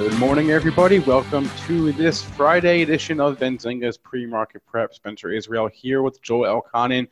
Good morning, everybody. Welcome to this Friday edition of Benzinga's Pre-Market Prep. Spencer Israel here with Joel Elconin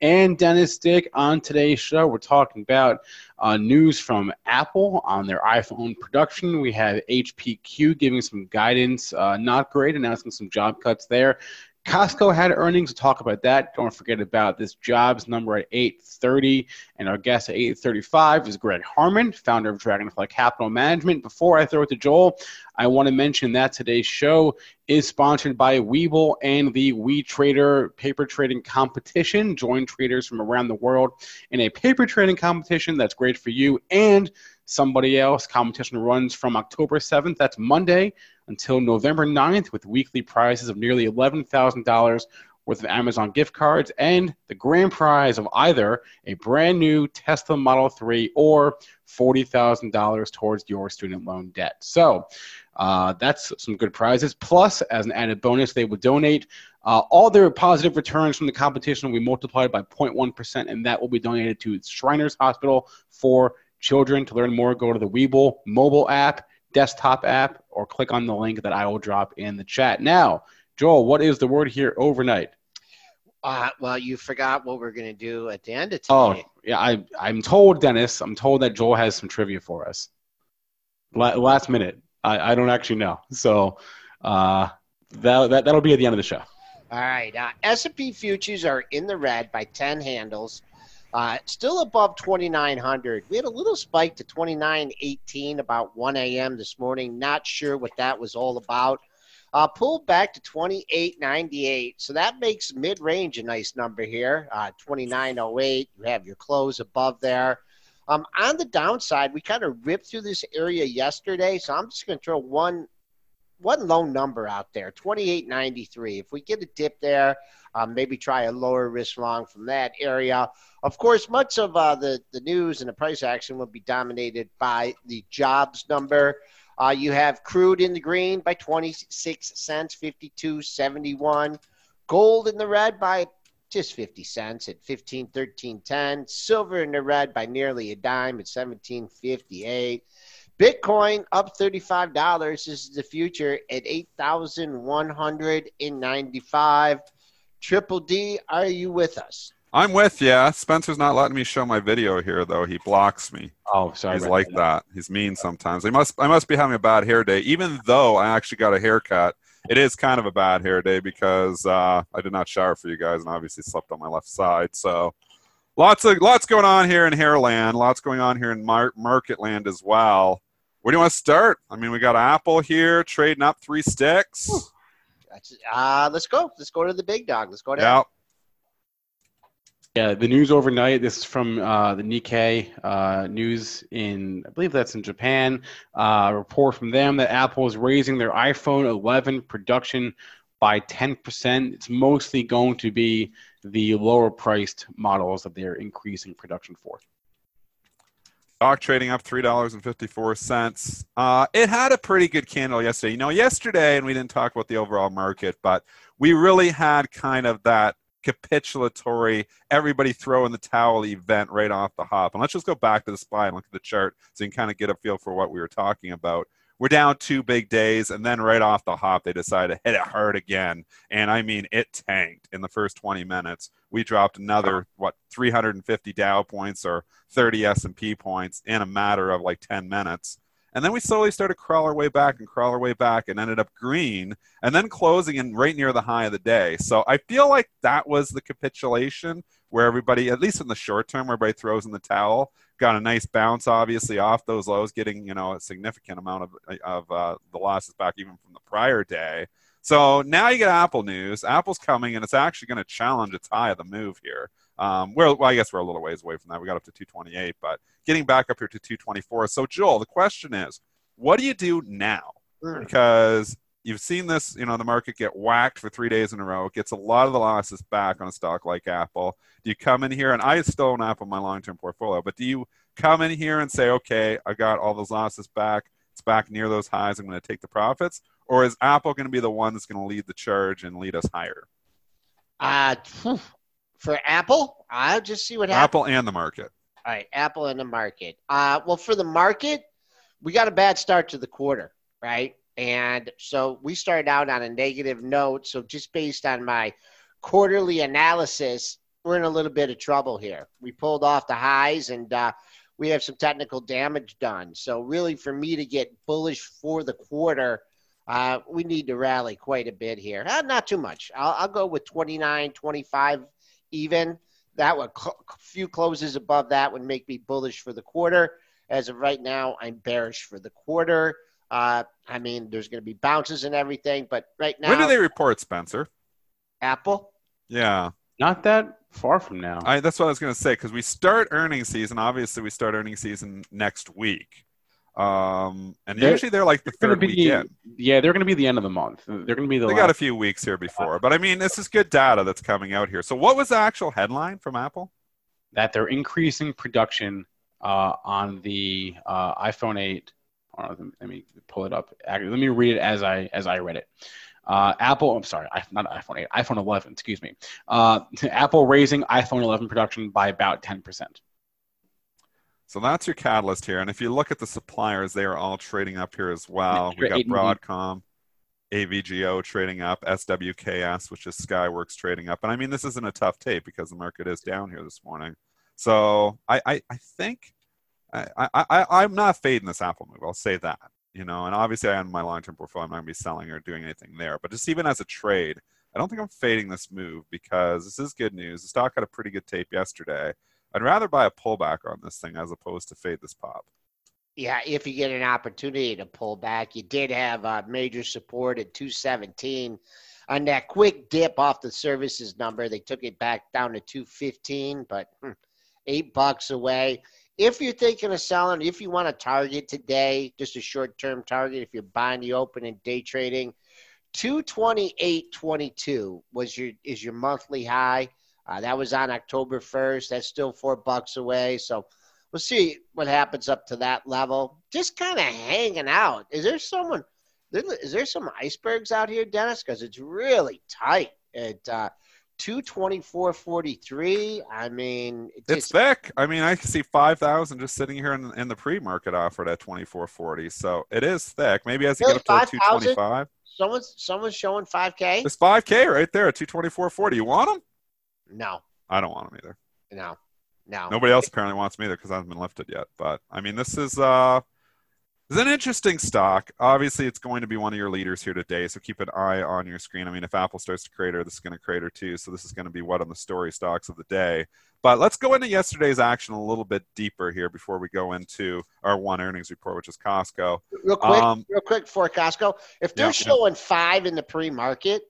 and Dennis Dick. On today's show, we're talking about uh, news from Apple on their iPhone production. We have HPQ giving some guidance, uh, not great, announcing some job cuts there. Costco had earnings. to talk about that. Don't forget about this jobs number at 8:30, and our guest at 8:35 is Greg Harmon, founder of Dragonfly Capital Management. Before I throw it to Joel, I want to mention that today's show is sponsored by Webull and the WeTrader paper trading competition. Join traders from around the world in a paper trading competition that's great for you and somebody else. Competition runs from October 7th, that's Monday, until November 9th with weekly prizes of nearly $11,000 worth of Amazon gift cards and the grand prize of either a brand new Tesla Model 3 or $40,000 towards your student loan debt. So uh, that's some good prizes. Plus, as an added bonus, they will donate uh, all their positive returns from the competition will be multiplied by 0.1%, and that will be donated to Shriners Hospital for children. To learn more, go to the Webull mobile app, desktop app, or click on the link that I will drop in the chat. Now, Joel, what is the word here overnight? Uh, well, you forgot what we're going to do at the end of today. Oh, yeah. I, I'm told, Dennis, I'm told that Joel has some trivia for us. La- last minute. I, I don't actually know. So uh, that, that, that'll be at the end of the show. All right. Uh, S&P futures are in the red by 10 handles. Uh, still above 2,900. We had a little spike to 29.18 about 1 a.m. this morning. Not sure what that was all about. Uh, pulled back to 28.98. So that makes mid range a nice number here. Uh, 29.08. You have your close above there. Um, on the downside, we kind of ripped through this area yesterday. So I'm just going to throw one one low number out there 28.93. If we get a dip there, um, maybe try a lower risk long from that area. Of course, much of uh, the, the news and the price action will be dominated by the jobs number. Uh, you have crude in the green by 26 cents, 52.71. Gold in the red by just 50 cents at 15, 13, 10. Silver in the red by nearly a dime at 17.58. Bitcoin up $35. This is the future at 8,195. Triple D, are you with us? I'm with you. Spencer's not letting me show my video here, though. He blocks me. Oh, sorry. He's like that. that. He's mean sometimes. I must. I must be having a bad hair day, even though I actually got a haircut. It is kind of a bad hair day because uh, I did not shower for you guys, and obviously slept on my left side. So, lots of lots going on here in Hairland. Lots going on here in Mar- Marketland as well. Where do you want to start? I mean, we got Apple here trading up three sticks. Uh, let's go. Let's go to the big dog. Let's go to yeah. Yeah, the news overnight. This is from uh, the Nikkei uh, news in, I believe that's in Japan. Uh, a report from them that Apple is raising their iPhone 11 production by 10%. It's mostly going to be the lower priced models that they're increasing production for. Stock trading up three dollars and fifty four cents. Uh, it had a pretty good candle yesterday. You know, yesterday, and we didn't talk about the overall market, but we really had kind of that capitulatory, everybody throw in the towel event right off the hop. And let's just go back to the SPY and look at the chart so you can kind of get a feel for what we were talking about. We're down two big days, and then right off the hop, they decided to hit it hard again. And I mean, it tanked in the first 20 minutes. We dropped another what 350 Dow points or 30 S&P points in a matter of like 10 minutes. And then we slowly started crawl our way back and crawl our way back and ended up green and then closing in right near the high of the day. So I feel like that was the capitulation where everybody, at least in the short term, everybody throws in the towel. Got a nice bounce, obviously, off those lows, getting you know a significant amount of of uh, the losses back even from the prior day. So now you get Apple news. Apple's coming, and it's actually going to challenge its high of the move here. Um, well, I guess we're a little ways away from that. We got up to 228, but getting back up here to 224. So, Joel, the question is, what do you do now? Hmm. Because you've seen this, you know, the market get whacked for three days in a row. It gets a lot of the losses back on a stock like Apple. Do you come in here and I still own Apple in my long-term portfolio, but do you come in here and say, okay, I got all those losses back. It's back near those highs. I'm going to take the profits, or is Apple going to be the one that's going to lead the charge and lead us higher? Uh, for Apple, I'll just see what happens. Apple and the market. All right, Apple and the market. Uh, well, for the market, we got a bad start to the quarter, right? And so we started out on a negative note. So just based on my quarterly analysis, we're in a little bit of trouble here. We pulled off the highs and uh, we have some technical damage done. So really, for me to get bullish for the quarter, uh, we need to rally quite a bit here. Uh, not too much. I'll, I'll, go with 29, 25 even. That would a few closes above that would make me bullish for the quarter. As of right now, I'm bearish for the quarter. Uh, I mean, there's going to be bounces and everything, but right now. When do they report, Spencer? Apple. Yeah. Not that far from now. I, that's what I was going to say because we start earnings season. Obviously, we start earnings season next week. Um, and they're, usually they're like the third be, weekend. Yeah, they're going to be the end of the month. They're going to be the. They last. got a few weeks here before, but I mean, this is good data that's coming out here. So, what was the actual headline from Apple? That they're increasing production uh, on the uh, iPhone 8 let me pull it up. Let me read it as I as I read it. Uh, Apple, I'm sorry, not iPhone 8, iPhone 11, excuse me. Uh, Apple raising iPhone 11 production by about 10%. So that's your catalyst here. And if you look at the suppliers, they are all trading up here as well. We got Broadcom, AVGO trading up, SWKS, which is Skyworks trading up. And I mean, this isn't a tough tape because the market is down here this morning. So I, I, I think I, I, I'm not fading this Apple move. I'll say that. You know, and obviously I own my long-term portfolio. I'm not going to be selling or doing anything there. But just even as a trade, I don't think I'm fading this move because this is good news. The stock had a pretty good tape yesterday. I'd rather buy a pullback on this thing as opposed to fade this pop. Yeah, if you get an opportunity to pull back, you did have uh, major support at 217. On that quick dip off the services number, they took it back down to 215, but hmm, eight bucks away if you're thinking of selling, if you want to target today, just a short term target, if you're buying the open and day trading, 228.22 was your is your monthly high. Uh, that was on October 1st. That's still four bucks away. So we'll see what happens up to that level. Just kind of hanging out. Is there someone? Is there some icebergs out here, Dennis? Because it's really tight. It uh, 224.43. I mean, it's, it's thick. I mean, I can see 5,000 just sitting here in, in the pre market offered at 24.40. So it is thick. Maybe as you really, get up to 225. Someone's, someone's showing 5K. It's 5K right there at 224.40. You want them? No. I don't want them either. No. No. Nobody else apparently wants me either because I haven't been lifted yet. But I mean, this is uh it's an interesting stock. Obviously, it's going to be one of your leaders here today, so keep an eye on your screen. I mean, if Apple starts to crater, this is going to crater too. So this is going to be what on the story stocks of the day. But let's go into yesterday's action a little bit deeper here before we go into our one earnings report, which is Costco. Real quick, um, real quick for Costco, if they're yeah, showing yeah. five in the pre-market,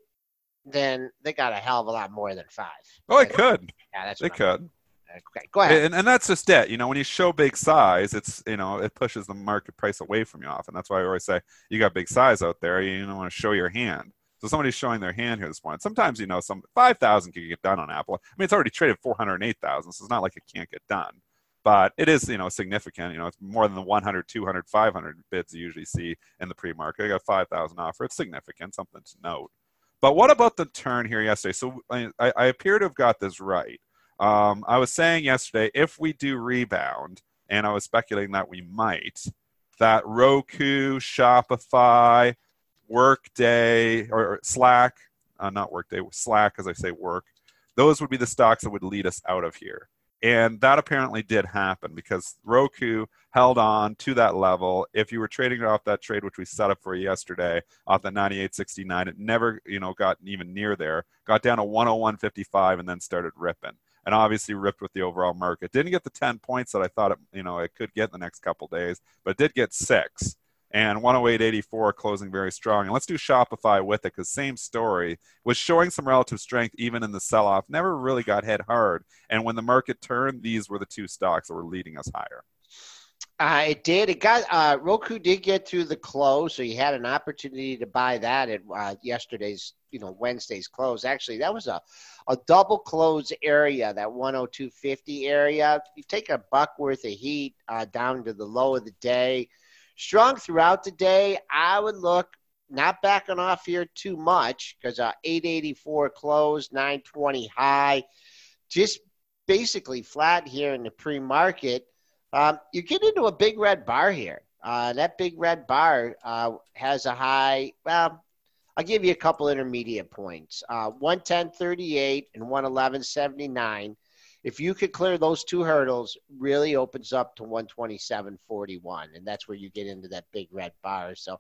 then they got a hell of a lot more than five. Oh, it could. Yeah, that's they could. Okay, go ahead. And, and that's just it. You know, when you show big size, it's you know it pushes the market price away from you often. That's why I always say you got big size out there. You don't want to show your hand. So somebody's showing their hand here this morning. Sometimes you know some five thousand can get done on Apple. I mean, it's already traded four hundred eight thousand, so it's not like it can't get done. But it is, you know, significant. You know, it's more than the 100, 200, 500 bids you usually see in the pre-market. I got 5,000 offer. It's significant, something to note. But what about the turn here yesterday? So I, I appear to have got this right. Um, I was saying yesterday, if we do rebound, and I was speculating that we might, that Roku, Shopify, Workday, or Slack, uh, not Workday, Slack, as I say work, those would be the stocks that would lead us out of here. And that apparently did happen because Roku held on to that level. If you were trading off that trade, which we set up for yesterday, off the 98.69, it never, you know, got even near there. Got down to 101.55 and then started ripping and obviously ripped with the overall market. Didn't get the 10 points that I thought it, you know, it could get in the next couple days, but did get six. And 108.84 closing very strong. And let's do Shopify with it because same story was showing some relative strength even in the sell-off. Never really got hit hard. And when the market turned, these were the two stocks that were leading us higher. Uh, it did. It got uh, Roku did get through the close, so you had an opportunity to buy that at uh, yesterday's, you know, Wednesday's close. Actually, that was a, a double close area, that 102.50 area. You take a buck worth of heat uh, down to the low of the day. Strong throughout the day. I would look not backing off here too much because uh, 884 close, 920 high, just basically flat here in the pre-market. Um, you get into a big red bar here. Uh, that big red bar uh, has a high. Well, I'll give you a couple intermediate points. Uh, 110.38 and 111.79 if you could clear those two hurdles, really opens up to 127.41, and that's where you get into that big red bar. So,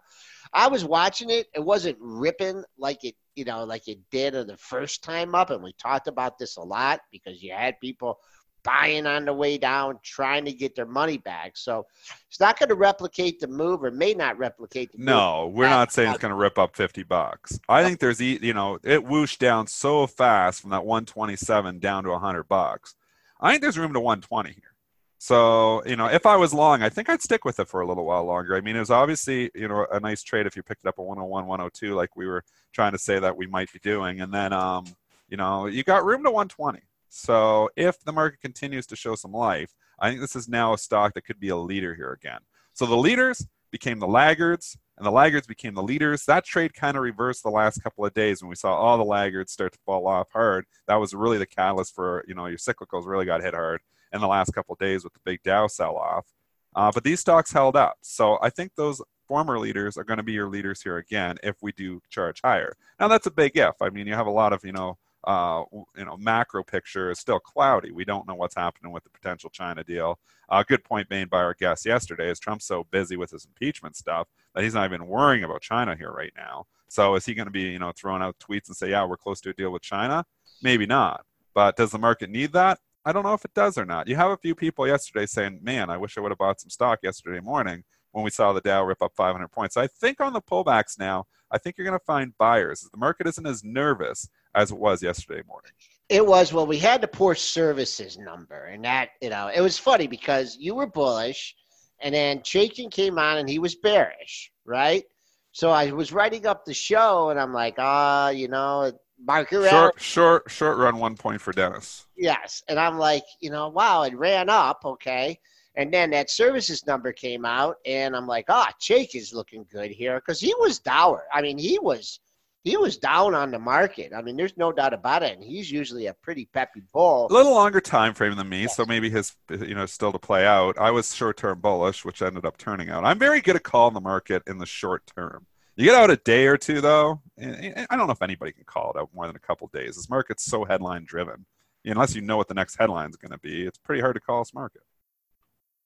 I was watching it; it wasn't ripping like it, you know, like it did the first time up, and we talked about this a lot because you had people buying on the way down, trying to get their money back. So it's not going to replicate the move, or may not replicate the move. No, we're not saying it's going to rip up fifty bucks. I think there's, you know, it whooshed down so fast from that 127 down to hundred bucks. I think there's room to 120 here. So, you know, if I was long, I think I'd stick with it for a little while longer. I mean, it was obviously, you know, a nice trade if you picked it up a 101, 102, like we were trying to say that we might be doing. And then, um, you know, you got room to 120. So if the market continues to show some life, I think this is now a stock that could be a leader here again. So the leaders became the laggards, and the laggards became the leaders. That trade kind of reversed the last couple of days when we saw all the laggards start to fall off hard. That was really the catalyst for you know your cyclicals really got hit hard in the last couple of days with the big Dow sell off. Uh, but these stocks held up, so I think those former leaders are going to be your leaders here again if we do charge higher. Now that's a big if. I mean, you have a lot of you know uh, you know, macro picture is still cloudy. We don't know what's happening with the potential China deal. A uh, good point made by our guest yesterday is Trump's so busy with his impeachment stuff that he's not even worrying about China here right now. So is he going to be, you know, throwing out tweets and say, yeah, we're close to a deal with China? Maybe not. But does the market need that? I don't know if it does or not. You have a few people yesterday saying, man, I wish I would have bought some stock yesterday morning when we saw the Dow rip up 500 points. I think on the pullbacks now, I think you're going to find buyers. The market isn't as nervous as it was yesterday morning. It was well, we had the poor services number, and that you know it was funny because you were bullish, and then Chaikin came on and he was bearish, right? So I was writing up the show, and I'm like, ah, uh, you know, market short, short, short run, one point for Dennis. Yes, and I'm like, you know, wow, it ran up, okay. And then that services number came out, and I'm like, ah, oh, Jake is looking good here because he was dour. I mean, he was he was down on the market. I mean, there's no doubt about it. And he's usually a pretty peppy bull. A little longer time frame than me, yes. so maybe his you know still to play out. I was short term bullish, which ended up turning out. I'm very good at calling the market in the short term. You get out a day or two though. I don't know if anybody can call it out more than a couple days. This market's so headline driven. Unless you know what the next headline is going to be, it's pretty hard to call this market.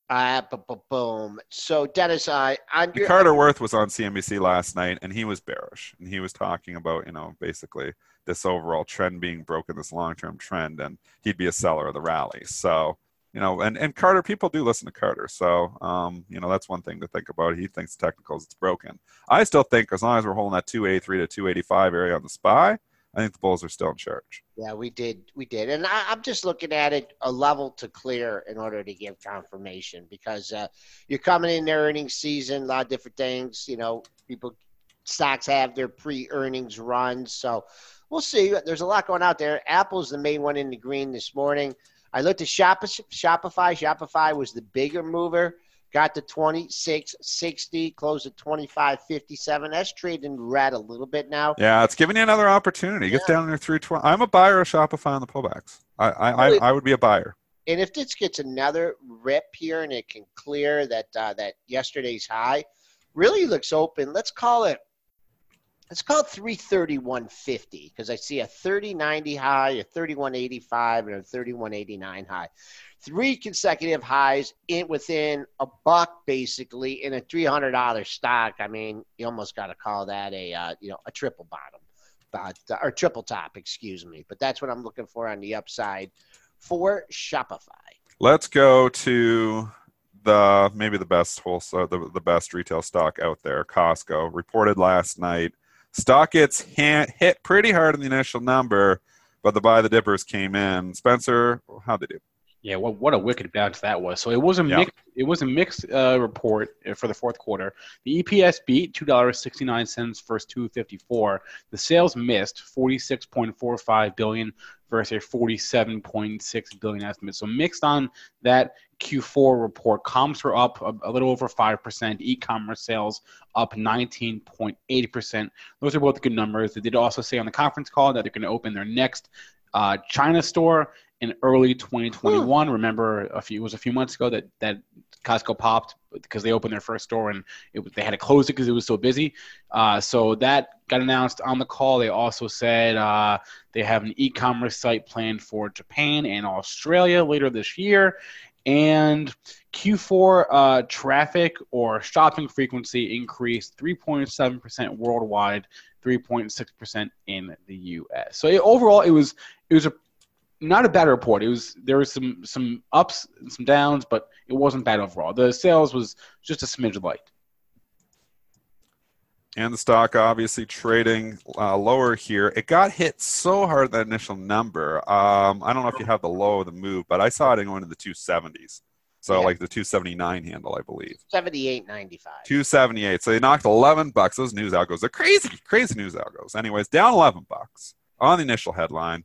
Uh, boom. So, Dennis, uh, your, Carter Worth was on CNBC last night, and he was bearish, and he was talking about, you know, basically this overall trend being broken, this long-term trend, and he'd be a seller of the rally. So, you know, and, and Carter, people do listen to Carter. So, um, you know, that's one thing to think about. He thinks technicals, it's broken. I still think as long as we're holding that 283 to 285 area on the SPY, I think the Bulls are still in charge. Yeah, we did. We did. And I, am just looking at it a level to clear in order to give confirmation because uh, you're coming in their earnings season, a lot of different things. You know, people, stocks have their pre earnings runs. So we'll see. There's a lot going out there. Apple's the main one in the green this morning. I looked at Shopify. Shopify was the bigger mover got to 26.60, closed at 25.57. That's trading red a little bit now. Yeah, it's giving you another opportunity. Get down there through 20. I'm a buyer of Shopify on the pullbacks. I, I, I, I, would be a buyer. And if this gets another rip here and it can clear that uh, that yesterday's high, really looks open. Let's call it let's call it 331.50 because I see a 30.90 high, a 31.85, and a 31.89 high three consecutive highs in within a buck basically in a $300 stock. I mean you almost got to call that a uh, you know a triple bottom but uh, or triple top excuse me. But that's what i'm looking for on the upside for shopify. Let's go to the maybe the best wholesale the, the best retail stock out there costco. Reported last night stock gets hit pretty hard in the initial number but the buy the dippers came in. Spencer how'd they do Yeah, what what a wicked bounce that was. So it was a Yeah. mixed it was a mixed uh, report uh, for the fourth quarter. The EPS beat two dollars sixty nine cents versus two fifty four. The sales missed forty six point four five billion versus a forty seven point six billion estimate. So mixed on that Q4 report, comps were up a, a little over five percent. E-commerce sales up nineteen point eight percent. Those are both good numbers. They did also say on the conference call that they're going to open their next uh, China store in early 2021. Remember, a few it was a few months ago that that Costco popped because they opened their first store and it, they had to close it because it was so busy. Uh, so that got announced on the call. They also said uh, they have an e-commerce site planned for Japan and Australia later this year. And Q4 uh, traffic or shopping frequency increased 3.7% worldwide, 3.6% in the U.S. So it, overall, it was it was a not a bad report. It was there was some some ups and some downs, but it wasn't bad overall. The sales was just a smidge light. and the stock obviously trading uh, lower here. It got hit so hard that initial number. Um, I don't know if you have the low of the move, but I saw it going to the 270s. So Yeah. like the 279 handle, I believe. Seventy-eight ninety-five. 278. So they knocked 11 bucks. Those news algos are crazy, crazy news algos. Anyways, down 11 bucks on the initial headline.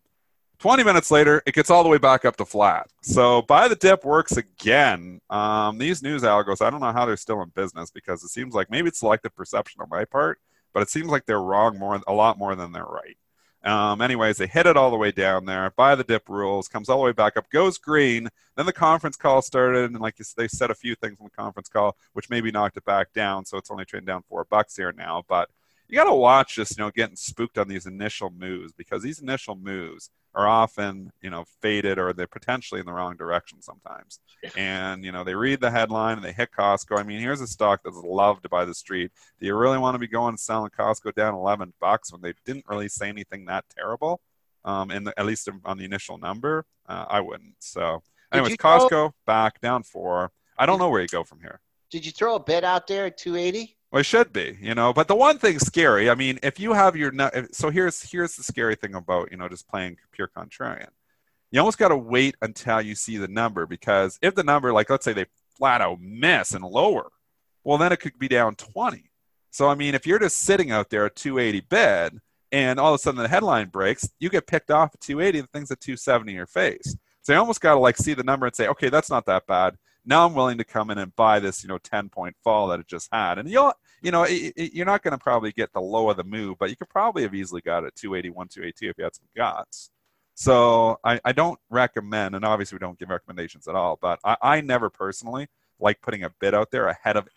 20 minutes later, it gets all the way back up to flat. So buy the dip works again. Um, these news algos, I don't know how they're still in business because it seems like maybe it's selective perception on my part, but it seems like they're wrong more, a lot more than they're right. Um, anyways, they hit it all the way down there. Buy the dip rules, comes all the way back up, goes green. Then the conference call started, and like you they said a few things on the conference call, which maybe knocked it back down. So it's only trading down four bucks here now. But you got to watch this, you know, getting spooked on these initial moves because these initial moves are often, you know, faded or they're potentially in the wrong direction sometimes. And, you know, they read the headline and they hit Costco. I mean, here's a stock that's loved by the street. Do you really want to be going selling Costco down 11 bucks when they didn't really say anything that terrible? Um, in the, at least on the initial number, uh, I wouldn't. So, anyways, you throw- Costco back down four. I don't know where you go from here. Did you throw a bid out there at two eighty? Well, it should be, you know. But the one thing scary, I mean, if you have your so here's here's the scary thing about you know just playing pure contrarian. You almost got to wait until you see the number because if the number, like let's say they flat out miss and lower, well then it could be down twenty. So I mean, if you're just sitting out there at 280 bid and all of a sudden the headline breaks, you get picked off at 280, the thing's at 270 in your face. So you almost got to like see the number and say, okay, that's not that bad. Now I'm willing to come in and buy this, you know, 10 point fall that it just had. And you'll, you know, it, it, you're not going to probably get the low of the move, but you could probably have easily got it 281, 282 if you had some guts. So I, I don't recommend, and obviously we don't give recommendations at all, but I, I never personally like putting a bid out there ahead of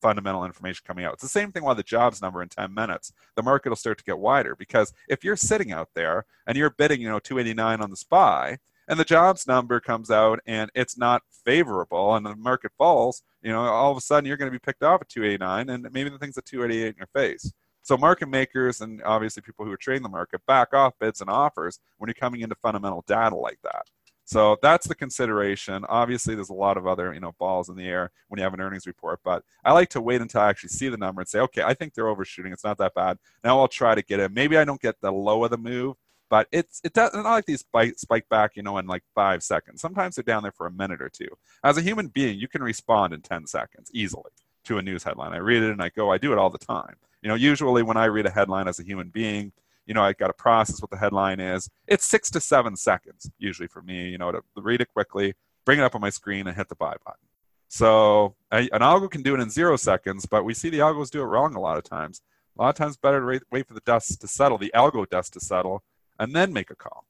fundamental information coming out. It's the same thing while the jobs number in 10 minutes. The market will start to get wider because if you're sitting out there and you're bidding, you know, 289 on the SPY and the jobs number comes out and it's not favorable and the market falls, you know, all of a sudden you're going to be picked off at 289 and maybe the thing's at 288 in your face. So market makers and obviously people who are trading the market back off bids and offers when you're coming into fundamental data like that. So that's the consideration. Obviously, there's a lot of other you know balls in the air when you have an earnings report, but I like to wait until I actually see the number and say, okay, I think they're overshooting. It's not that bad. Now I'll try to get it. Maybe I don't get the low of the move, but it's it doesn't not like these spike spike back, you know, in like five seconds. Sometimes they're down there for a minute or two. As a human being, you can respond in 10 seconds easily to a news headline. I read it and I go, I do it all the time. You know, usually when I read a headline as a human being, you know, I got to process what the headline is. It's six to seven seconds usually for me, you know, to read it quickly, bring it up on my screen, and hit the buy button. So an algo can do it in zero seconds, but we see the algos do it wrong a lot of times. A lot of times, better to wait for the dust to settle, the algo dust to settle, and then make a call.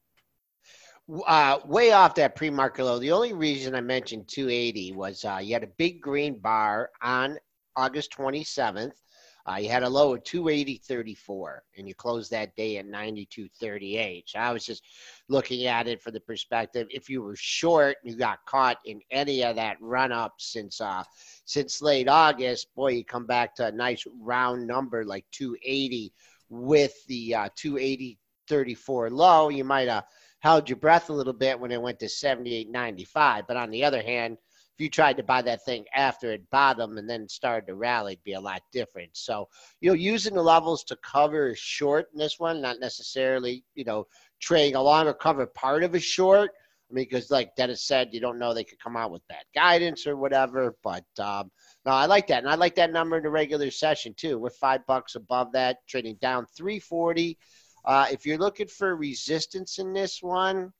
Uh, way off that pre-market low. The only reason I mentioned 280 was uh, you had a big green bar on August 27th. Uh, you had a low of 280.34, and you closed that day at 92.38. So I was just looking at it for the perspective. If you were short, you got caught in any of that run up since uh, since late August. Boy, you come back to a nice round number like 280 with the uh, 280.34 low. You might have held your breath a little bit when it went to 78.95. But on the other hand, if you tried to buy that thing after it bottomed and then started to rally, it'd be a lot different. So, you know, using the levels to cover short in this one, not necessarily, you know, trading along or cover part of a short. I mean, because like Dennis said, you don't know they could come out with bad guidance or whatever. But um, no, I like that, and I like that number in the regular session too. We're five bucks above that, trading down 340. Uh, if you're looking for resistance in this one,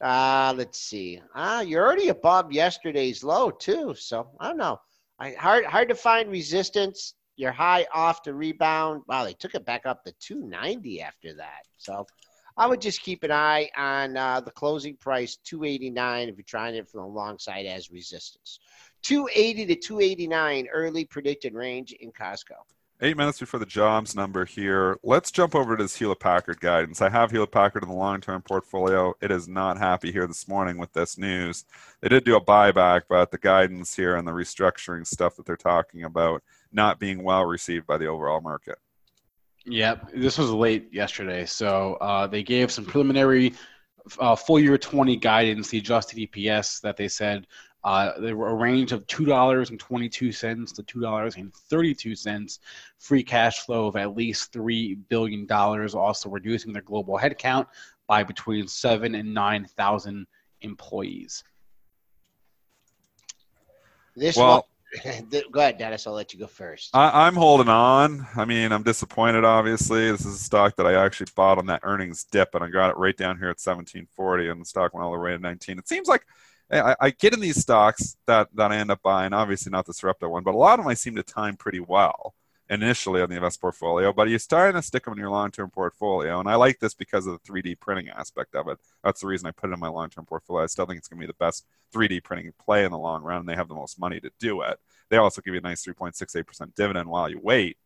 uh, let's see. Ah, you're already above yesterday's low too. So I don't know. I, hard hard to find resistance. You're high off the rebound. Wow, they took it back up to 290 after that. So I would just keep an eye on uh, the closing price, 289, if you're trying it from the long side as resistance. 280 to 289 early predicted range in Costco. Eight minutes before the jobs number here. Let's jump over to this Hewlett Packard guidance. I have Hewlett Packard in the long term portfolio. It is not happy here this morning with this news. They did do a buyback, but the guidance here and the restructuring stuff that they're talking about not being well received by the overall market. Yep, this was late yesterday, so uh, they gave some preliminary uh, full year 20 guidance, the adjusted EPS that they said uh, there were a range of $2.22 to $2.32, free cash flow of at least $3 billion, also reducing their global headcount by between 7 and 9,000 employees. This well, one, go ahead, Dennis. I'll let you go first. I, am holding on. I mean, I'm disappointed. Obviously, this is a stock that I actually bought on that earnings dip, and I got it right down here at 1740, and the stock went all the way to 19. It seems like I, I, get in these stocks that, that I end up buying, obviously not the Sarepta one, but a lot of them I seem to time pretty well initially on the invest portfolio, but you're starting to stick them in your long-term portfolio. And I like this because of the 3D printing aspect of it. That's the reason I put it in my long-term portfolio. I still think it's going to be the best 3D printing play in the long run, and they have the most money to do it. They also give you a nice 3.68% dividend while you wait.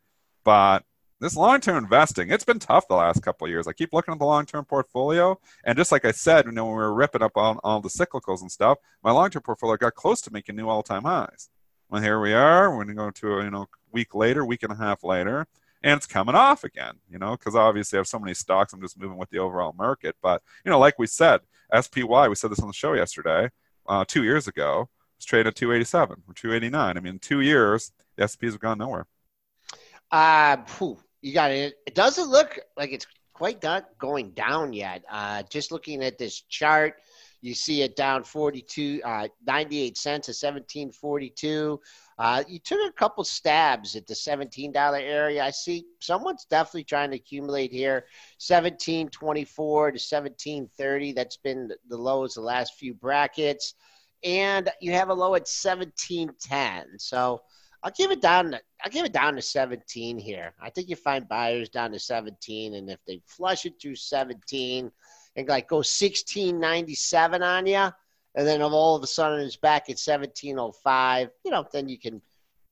But this long-term investing, it's been tough the last couple of years. I keep looking at the long-term portfolio, and just like I said, you know, when we were ripping up all, all the cyclicals and stuff, my long-term portfolio got close to making new all-time highs. Well, here we are. We're going to go to a you know week later, week and a half later, and it's coming off again. You know, because obviously I have so many stocks, I'm just moving with the overall market. But you know, like we said, SPY, we said this on the show yesterday, uh, two years ago, it's trading at 287 or 289. I mean, two years, the SPs have gone nowhere. Uh, whew, you got it. It doesn't look like it's quite not going down yet. Uh, just looking at this chart, you see it down 42, uh, 98 cents to 1742. Uh, you took a couple stabs at the $17 area. I see someone's definitely trying to accumulate here. 1724 to 1730. That's been the lowest the last few brackets. And you have a low at 1710. So I'll give it down. To, I'll give it down to 17 here. I think you find buyers down to 17, and if they flush it to 17 and like go 1697 on you, and then all of a sudden it's back at 1705, you know, then you can,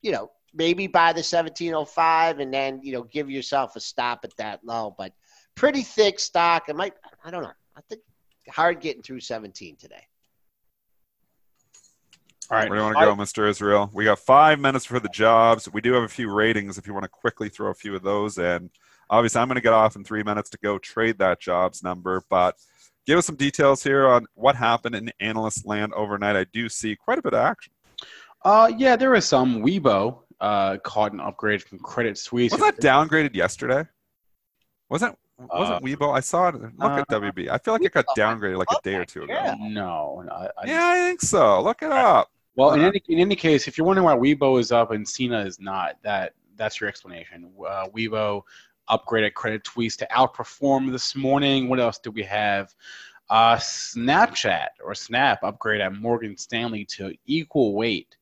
you know, maybe buy the 1705 and then you know give yourself a stop at that low. But pretty thick stock. It might. I don't know. I think hard getting through 17 today. All right. Where do you want to go, Mr. Israel? We got five minutes for the jobs. We do have a few ratings if you want to quickly throw a few of those in. Obviously, I'm going to get off in three minutes to go trade that jobs number, but give us some details here on what happened in analyst land overnight. I do see quite a bit of action. Uh, yeah, there was some. Weibo uh, caught an upgrade from Credit Suisse. Was that downgraded yesterday? Wasn't wasn't uh, Weibo? I saw it. Look uh, at WB. I feel like it got downgraded like a day or two ago. Yeah. No, I, I, yeah, I think so. Look it up. Well, in uh, any in any case, if you're wondering why Weibo is up and Sina is not, that that's your explanation. Uh, Weibo upgraded Credit Suisse to outperform this morning. What else do we have? Uh, Snapchat or Snap upgrade at Morgan Stanley to equal weight.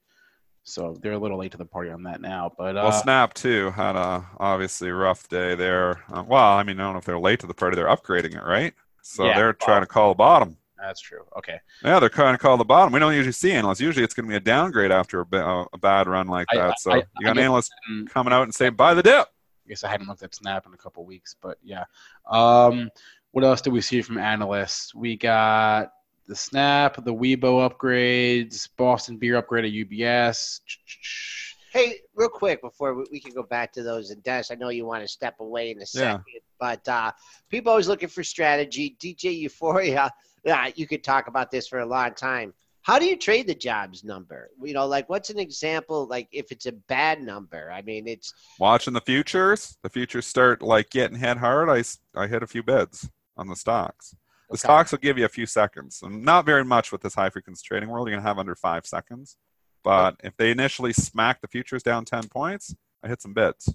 So they're a little late to the party on that now. But uh, well, Snap too had a obviously rough day there. Uh, well, I mean, I don't know if they're late to the party. They're upgrading it, right? So yeah, they're well, trying to call a bottom. That's true. Okay. Yeah, they're kind of called the bottom. We don't usually see analysts. Usually, it's going to be a downgrade after a, a bad run like that. I, so I, you got an analyst coming out and saying, "Buy the dip." I guess I hadn't looked at Snap in a couple weeks, but yeah. Um, what else did we see from analysts? We got the Snap, the Weibo upgrades, Boston Beer upgrade at UBS. Hey, real quick before we, can go back to those, and Dennis, I know you want to step away in a second, yeah. but uh, people always looking for strategy. DJ Euphoria yeah, you could talk about this for a long time. How do you trade the jobs number? You know, like what's an example? Like if it's a bad number, I mean, it's watching the futures. The futures start like getting hit hard. I I hit a few bids on the stocks. The Okay. stocks will give you a few seconds, and not very much with this high frequency trading world. You're gonna have under five seconds. But if they initially smack the futures down ten points, I hit some bids.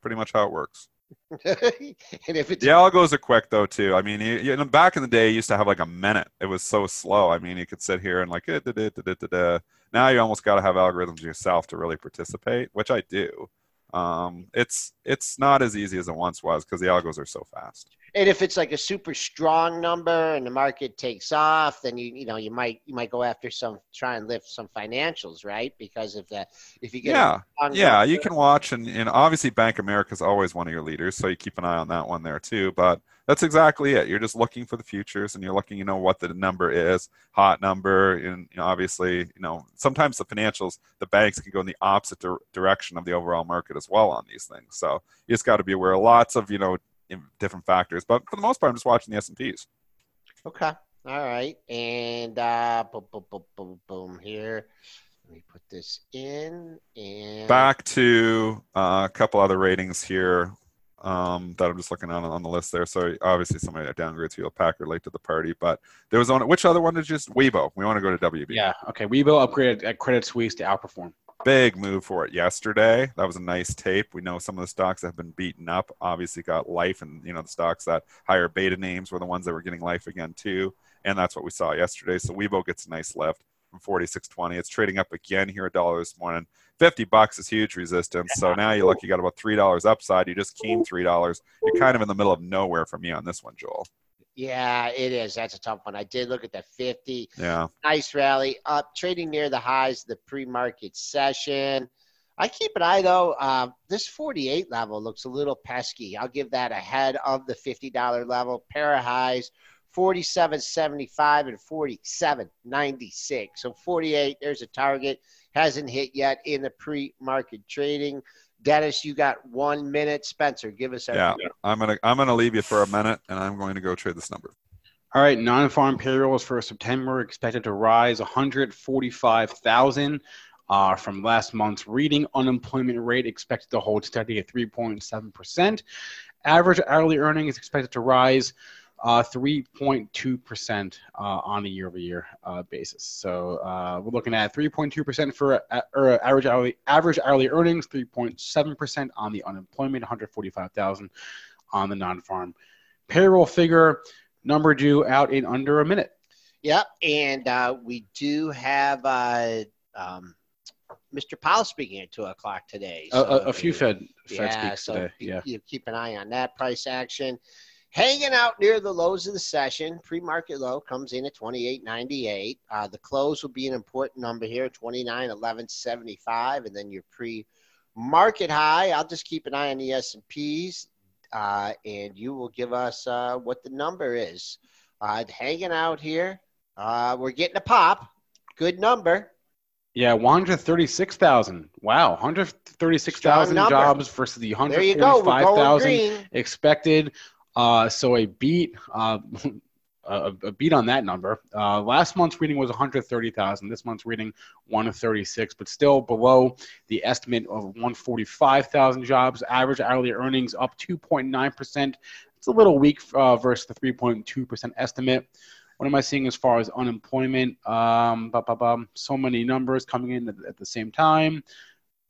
Pretty much how it works. and if are quick though too. I mean, you, you back in the day, you used to have like a minute. It was so slow. I mean, you could sit here and like, eh, da, da, da. now you almost got to have algorithms yourself to really participate, which I do. Um, it's it's not as easy as it once was because the algos are so fast. and if it's like a super strong number and the market takes off, then you you know you might you might go after some try and lift some financials, right? Because if that if you get Yeah, yeah, number- you can watch and, and obviously Bank America is always one of your leaders, so you keep an eye on that one there too. But that's exactly it. You're just looking for the futures and you're looking, you know, what the number is, hot number, and you know, obviously, you know, sometimes the financials, the banks can go in the opposite dir- direction of the overall market as well on these things. So you just got to be aware of lots of, you know, different factors. But for the most part, I'm just watching the S and P's. Okay. All right. And uh boom boom boom boom boom here. Let me put this in and Back to uh, a couple other ratings here um, that I'm just looking on on the list there. So obviously somebody that downgrades Hewlett Packard late to the party, but there was one. Which other one you just Weibo? We want to go to WB. Yeah. Okay. Weibo upgraded at Credit Suisse to outperform. Big move for it yesterday. That was a nice tape. We know some of the stocks that have been beaten up. Obviously got life, and you know the stocks that higher beta names were the ones that were getting life again too. And that's what we saw yesterday. So Weibo gets a nice lift from 46.20. It's trading up again here a dollar this morning. 50 bucks is huge resistance. So now you look, you got about three dollars upside. You just came three dollars. You're kind of in the middle of nowhere for me on this one, Joel. yeah, it is. That's a tough one. I did look at the 50. Yeah. Nice rally up, trading near the highs of the pre-market session. I keep an eye though. Uh, this 48 level looks a little pesky. I'll give that ahead of the $50 level. Pair of highs, 47.75 and 47.96. So 48, there's a target. Hasn't hit yet in the pre-market trading. Dennis, you got one minute. Spencer, give us a Yeah. I'm gonna I'm gonna leave you for a minute, and I'm going to go trade this number. All right, non-farm payrolls for September expected to rise 145,000 uh, from last month's reading. Unemployment rate expected to hold steady at 3.7%. Average hourly earnings expected to rise 3.2% uh, on a year-over-year uh, basis. So uh, we're looking at 3.2% for uh, or average hourly average hourly earnings, 3.7% on the unemployment, 145,000 on the non-farm payroll figure number due out in under a minute. Yep, and uh, we do have uh, um, Mr. Powell speaking at two o'clock today. A, a, a few Fed Fed yeah, speaks so today. you- Yeah. you keep an eye on that price action. Hanging out near the lows of the session, pre-market low comes in at 28.98. Uh, the close will be an important number here, 29.1175, and then your pre-market high. I'll just keep an eye on the S and P's, uh, and you will give us uh, what the number is. Uh, hanging out here, uh, we're getting a pop. Good number. Yeah, 136,000. Wow, 136,000 jobs versus the There you go. We're going 145,000 expected. Uh, so a beat, uh, a, beat on that number. Uh, last month's reading was 130,000. This month's reading 136, but still below the estimate of 145,000 jobs. Average hourly earnings up 2.9 percent. It's a little weak uh, versus the 3.2 percent estimate. What am I seeing as far as unemployment? Um, ba, ba, ba, so many numbers coming in at, at the same time.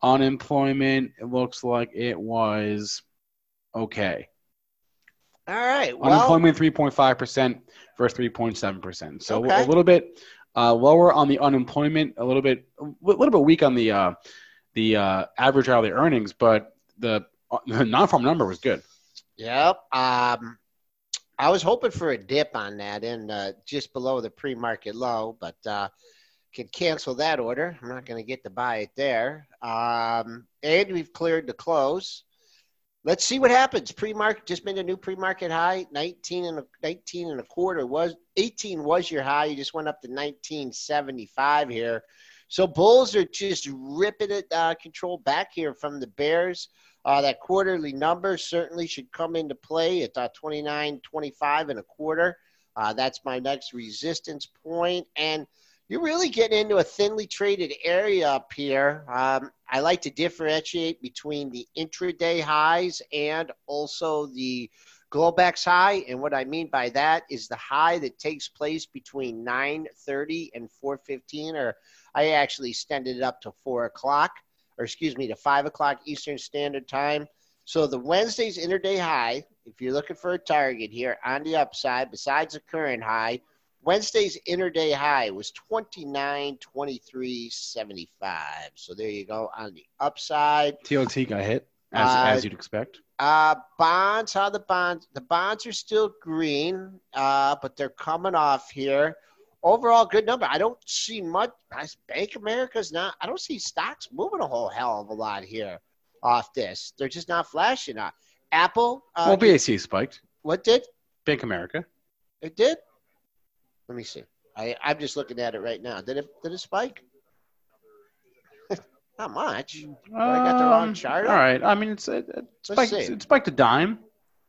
Unemployment, it looks like it was okay. All right. Well, Unemployment 3.5% versus 3.7%. So Okay. a little bit uh, lower on the unemployment, a little bit a little bit weak on the uh, the uh, average hourly earnings, but the, the non-farm number was good. Yep. Um, I was hoping for a dip on that and uh, just below the pre-market low, but uh, can cancel that order. I'm not going to get to buy it there. Um, and we've cleared the close. Let's see what happens. Pre-market just made a new pre-market high. 19 and a, 19 and a quarter was 18 was your high. You just went up to 1975 here. So bulls are just ripping it uh, control back here from the bears. Uh, that quarterly number certainly should come into play at uh, 29, 25 and a quarter. Uh, that's my next resistance point. And you're really getting into a thinly traded area up here. Um, I like to differentiate between the intraday highs and also the Globex high, and what I mean by that is the high that takes place between 9:30 and 4:15, or I actually extended it up to four o'clock, or excuse me, to five o'clock Eastern Standard Time. So the Wednesday's interday high, if you're looking for a target here on the upside, besides the current high, Wednesday's interday high was 29.23.75. So there you go on the upside. TLT got hit as, Uh, as you'd expect. Uh, bonds, how the bonds? The bonds are still green, uh, but they're coming off here. Overall, good number. I don't see much. Bank America's not. I don't see stocks moving a whole hell of a lot here off this. They're just not flashing. Uh, Apple. Uh, well, BAC spiked. what did Bank America. it did? Let me see. I I'm just looking at it right now. Did it did it spike? not much. I got the wrong Um, chart All up? right. I mean, it's it, it Let's spiked. see. It spiked a dime.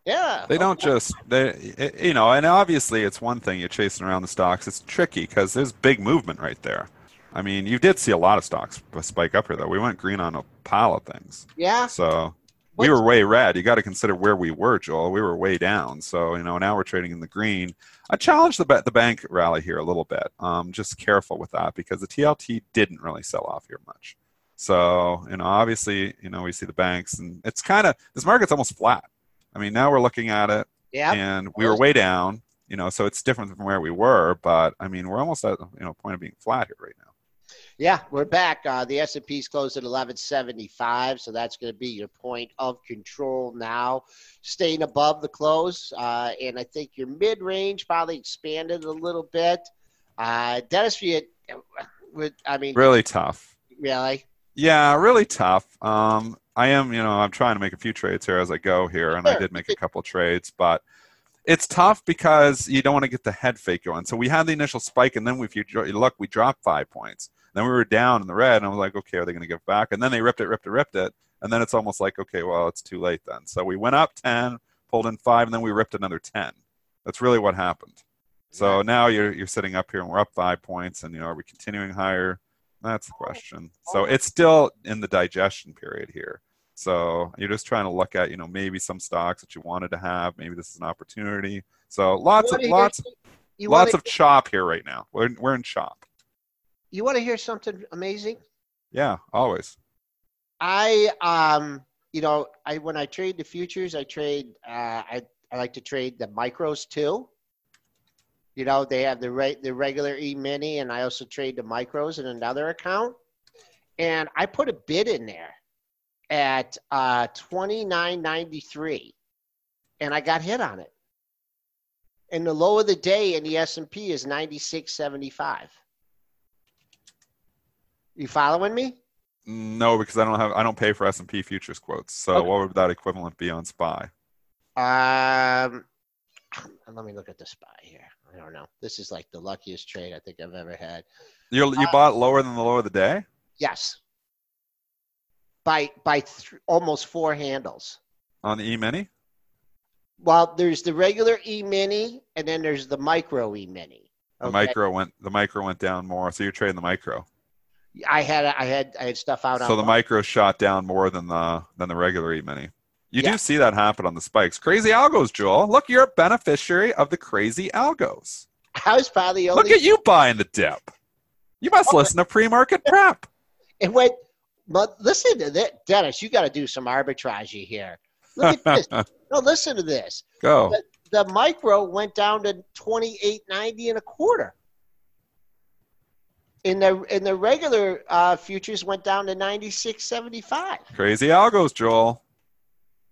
Yeah. They don't just they you know, and obviously it's one thing you're chasing around the stocks. It's tricky because there's big movement right there. I mean, you did see a lot of stocks spike up here though. We went green on a pile of things. Yeah. So we were way red. You got to consider where we were, Joel. We were way down. So you know now we're trading in the green. I challenge the the bank rally here a little bit. Um, just careful with that because the TLT didn't really sell off here much. So you know obviously you know we see the banks and it's kind of this market's almost flat. I mean now we're looking at it Yeah. and we were way down. You know so it's different from where we were, but I mean we're almost at you know point of being flat here right now. Yeah, we're back. Uh, the S&P's closed at 1175, so that's going to be your point of control now. Staying above the close, uh, and I think your mid-range probably expanded a little bit. Uh, Dennis, you, would I mean, Really tough. really? Yeah, really tough. Um, I am, you know, I'm trying to make a few trades here as I go here, and I did make a couple trades, but it's tough because you don't want to get the head fake going. So we had the initial spike, and then if you look, we dropped five points. Then we were down in the red, and I was like, okay, are they going to give back? And then they ripped it, ripped it, ripped it, and then it's almost like, okay, well, it's too late then. So we went up ten, pulled in five, and then we ripped another ten. That's really what happened. So now you're you're sitting up here, and we're up five points, and you know, are we continuing higher? That's the question. So it's still in the digestion period here. So you're just trying to look at, you know, maybe some stocks that you wanted to have. Maybe this is an opportunity. So lots of lots lots of chop here right now. We're we're in chop. You want to hear something amazing? Yeah, always. I um you know I when I trade the futures I trade uh, I I like to trade the micros too. You know they have the re- the regular e mini and I also trade the micros in another account, and I put a bid in there at uh, twenty nine ninety three, and I got hit on it. And the low of the day in the S and P is ninety six seventy five. You following me? No, because I don't have I don't pay for S and P futures quotes. So Okay. what would that equivalent be on SPY? Um, let me look at the spy here. I don't know. This is like the luckiest trade I think I've ever had. You you Uh, bought lower than the low of the day? Yes, by by th- almost four handles. On the E mini? Well, there's the regular E Mini, and then there's the micro E Mini. The micro went the micro went down more. So you're trading the micro. I had I had I had stuff out So the micro shot down more than the than the regular E mini. You Yeah. do see that happen on the spikes. Crazy algos, Joel. Look, you're a beneficiary of the crazy algos. I was probably only. Look at you buying the dip. You must Oh, listen to pre-market prep. And went. But listen to this, Dennis. You got to do some arbitrage here. Look at this. no, listen to this. Go. the micro went down to twenty eight ninety and a quarter. In the in the regular uh, futures went down to ninety six seventy five. Crazy algos, Joel.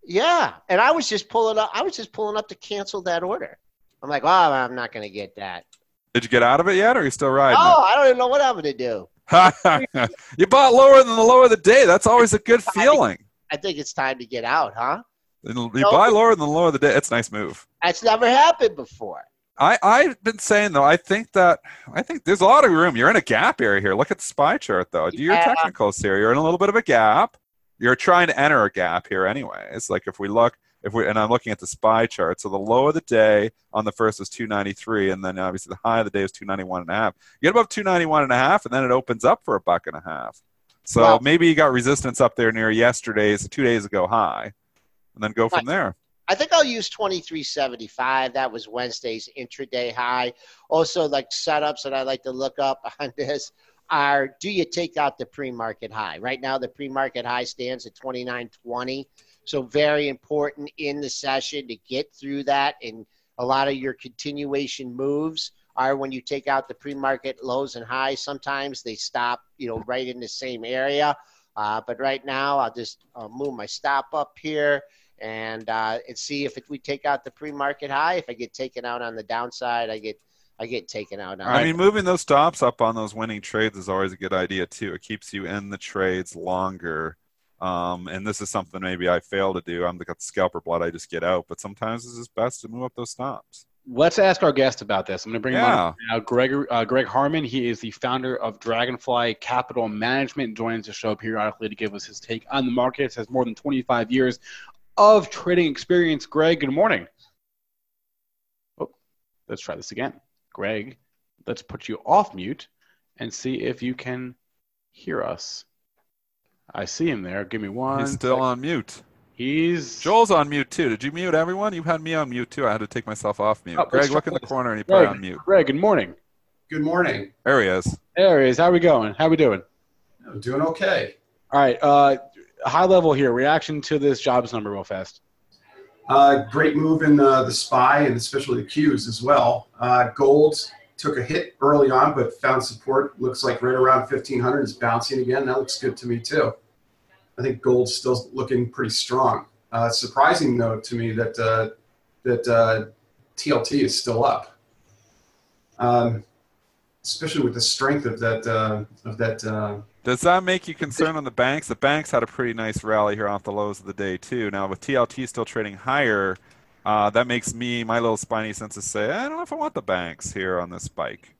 Yeah, and I was just pulling up. I was just pulling up to cancel that order. I'm like, oh, I'm not going to get that. Did you get out of it yet, or are you still riding Oh, I don't even know what I'm going to do. you bought lower than the low of the day. That's always a good feeling. I think it's time to get out, huh? You buy lower than the low of the day. It's a nice move. That's never happened before. I, I've been saying though, I think that I think there's a lot of room. You're in a gap area here. Look at the spy chart though. Do your Yeah. technicals here. You're in a little bit of a gap. You're trying to enter a gap here anyways. Like if we look if we and I'm looking at the spy chart. So the low of the day on the first was 293, and then obviously the high of the day is 291 and a half. You get above 291 and a half, and then it opens up for a buck and a half. So maybe you got resistance up there near yesterday's two days ago high, and then go from there. I think I'll use 2375. That was Wednesday's intraday high. Also, like setups that I like to look up on this are do you take out the pre-market high? Right now, the pre-market high stands at 2920. So very important in the session to get through that. And a lot of your continuation moves are when you take out the pre-market lows and highs. Sometimes they stop, you know, right in the same area. Uh, but right now, I'll just move my stop up here and uh, and see if it, we take out the pre-market high. If I get taken out on the downside, I get I get taken out on. I mean, moving those stops up on those winning trades is always a good idea too. It keeps you in the trades longer. Um, and this is something maybe I fail to do. I'm the scalper blood. I just get out. But sometimes it's just best to move up those stops. Let's ask our guest about this. I'm going to bring yeah. him on now. Greg, uh, Greg Harmon. He is the founder of Dragonfly Capital Management. Joins the show periodically to give us his take on the markets. Has more than 25 years of trading experience. Greg, good morning. Oh, let's try this again. Greg, let's put you off mute and see if you can hear us. I see him there. Give me one. He's still second. on mute. He's Joel's on mute too. Did you mute everyone? You had me on mute too. I had to take myself off mute. Oh, Greg, look in the corner and he put on mute. Greg, good morning. Good morning. There he is. There he is. How are we going? How are we doing? I'm doing okay. All right. Uh, high level here. Reaction to this jobs number, real fast. Uh, great move in uh, the SPY and especially the Qs as well. Uh, gold took a hit early on, but found support. Looks like right around 1500 is bouncing again. That looks good to me too. I think gold's still looking pretty strong. Uh, surprising though to me that uh, that TLT uh, is still up, um, especially with the strength of that of that does that make you concerned on the banks? The banks had a pretty nice rally here off the lows of the day too. Now with TLT still trading higher, uh, that makes me my little spiny senses say I don't know if I want the banks here on this spike.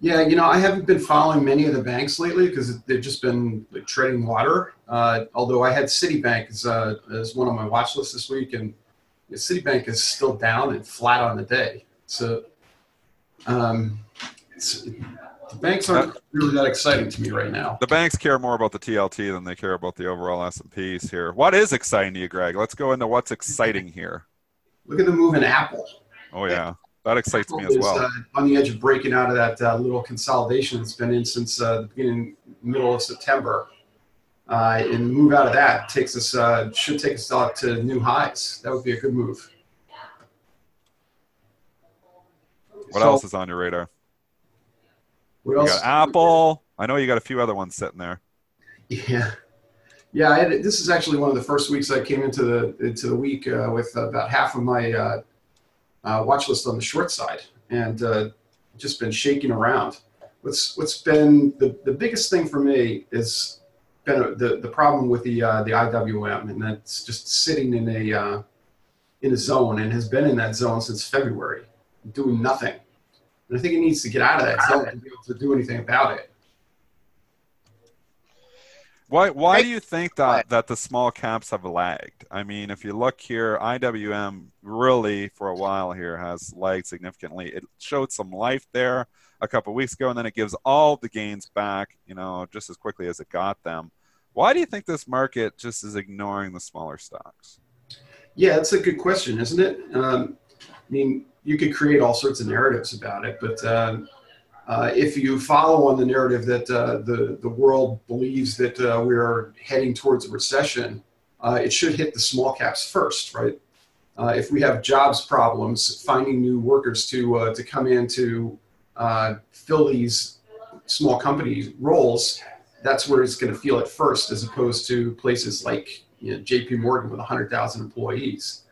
Yeah, you know I haven't been following many of the banks lately because they've just been like, treading water. Uh, although I had Citibank as, uh, as one on my watch list this week, and Citibank is still down and flat on the day. So um, the banks aren't really that exciting to me right now. The banks care more about the TLT than they care about the overall S and P's here. What is exciting to you, Greg? Let's go into what's exciting here. Look at the move in Apple. Oh yeah, that excites Apple me as well. Uh, on the edge of breaking out of that uh, little consolidation that's been in since uh, the beginning, middle of September. Uh, and move out of that takes us uh, should take us out to new highs. That would be a good move. What so, else is on your radar? What else? got Apple. I know you got a few other ones sitting there. Yeah, yeah. Had, this is actually one of the first weeks I came into the into the week uh, with about half of my uh, uh, watch list on the short side, and uh, just been shaking around. What's what's been the, the biggest thing for me is been a, the the problem with the uh, the IWM, and that's just sitting in a uh, in a zone and has been in that zone since February, doing nothing and I think it needs to get out of that zone to be able to do anything about it. Why why do you think that that the small caps have lagged? I mean, if you look here, IWM really for a while here has lagged significantly. It showed some life there a couple weeks ago, and then it gives all the gains back, you know, just as quickly as it got them. Why do you think this market just is ignoring the smaller stocks? Yeah, that's a good question, isn't it? Um, I mean, you could create all sorts of narratives about it, but uh, uh, if you follow on the narrative that uh, the the world believes that uh, we are heading towards a recession, uh, it should hit the small caps first, right? Uh, if we have jobs problems, finding new workers to to come in to fill these small company roles, that's where it's going to feel it first, as opposed to places like you know, J.P. Morgan with 100,000 employees.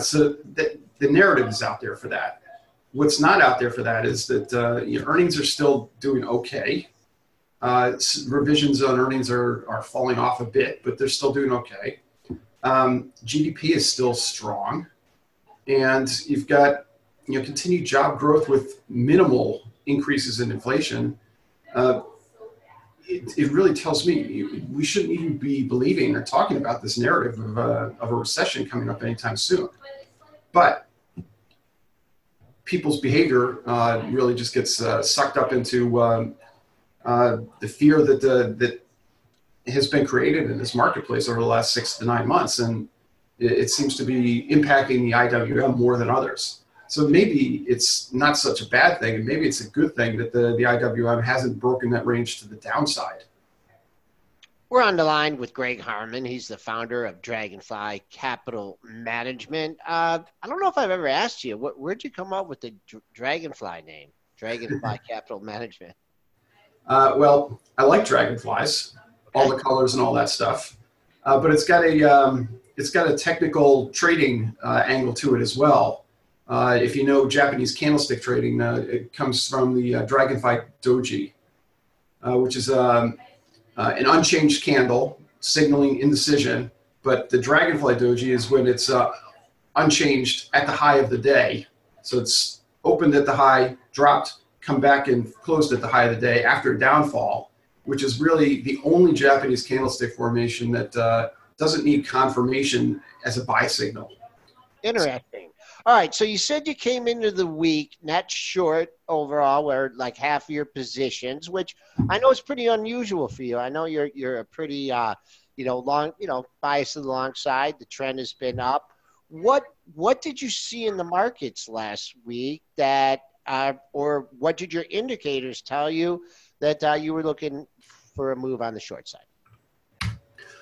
so that the narrative is out there for that. What's not out there for that is that uh, you know, earnings are still doing okay. Uh, revisions on earnings are, are falling off a bit, but they're still doing okay. Um, GDP is still strong, and you've got you know continued job growth with minimal increases in inflation. Uh, it, it, really tells me we shouldn't even be believing or talking about this narrative of, uh, of a recession coming up anytime soon. But people's behavior uh, really just gets uh, sucked up into um, uh, the fear that that has been created in this marketplace over the last six to nine months, and it, it seems to be impacting the IWM more than others. So maybe it's not such a bad thing, and maybe it's a good thing that the, the IWM hasn't broken that range to the downside. We're on the line with Greg Harmon. He's the founder of Dragonfly Capital Management. Uh, I don't know if I've ever asked you, what, where'd you come up with the Dr- Dragonfly name, Dragonfly Capital Management? Uh, well, I like dragonflies, all the colors and all that stuff, uh, but it's got a um, it's got a technical trading uh, angle to it as well. Uh, if you know Japanese candlestick trading, uh, it comes from the uh, Dragonfly Doji, which is um, an unchanged candle signaling indecision. But the Dragonfly Doji is when it's unchanged at the high of the day. So it's opened at the high, dropped, come back and closed at the high of the day after a downfall, which is really the only Japanese candlestick formation that uh, doesn't need confirmation as a buy signal. Interesting. All right, so you said you came into the week net short overall, where like half your positions, which I know is pretty unusual for you. I know you're you're a pretty uh, you know long you know bias to the long side. The trend has been up. What what did you see in the markets last week that uh, or what did your indicators tell you that uh, you were looking for a move on the short side?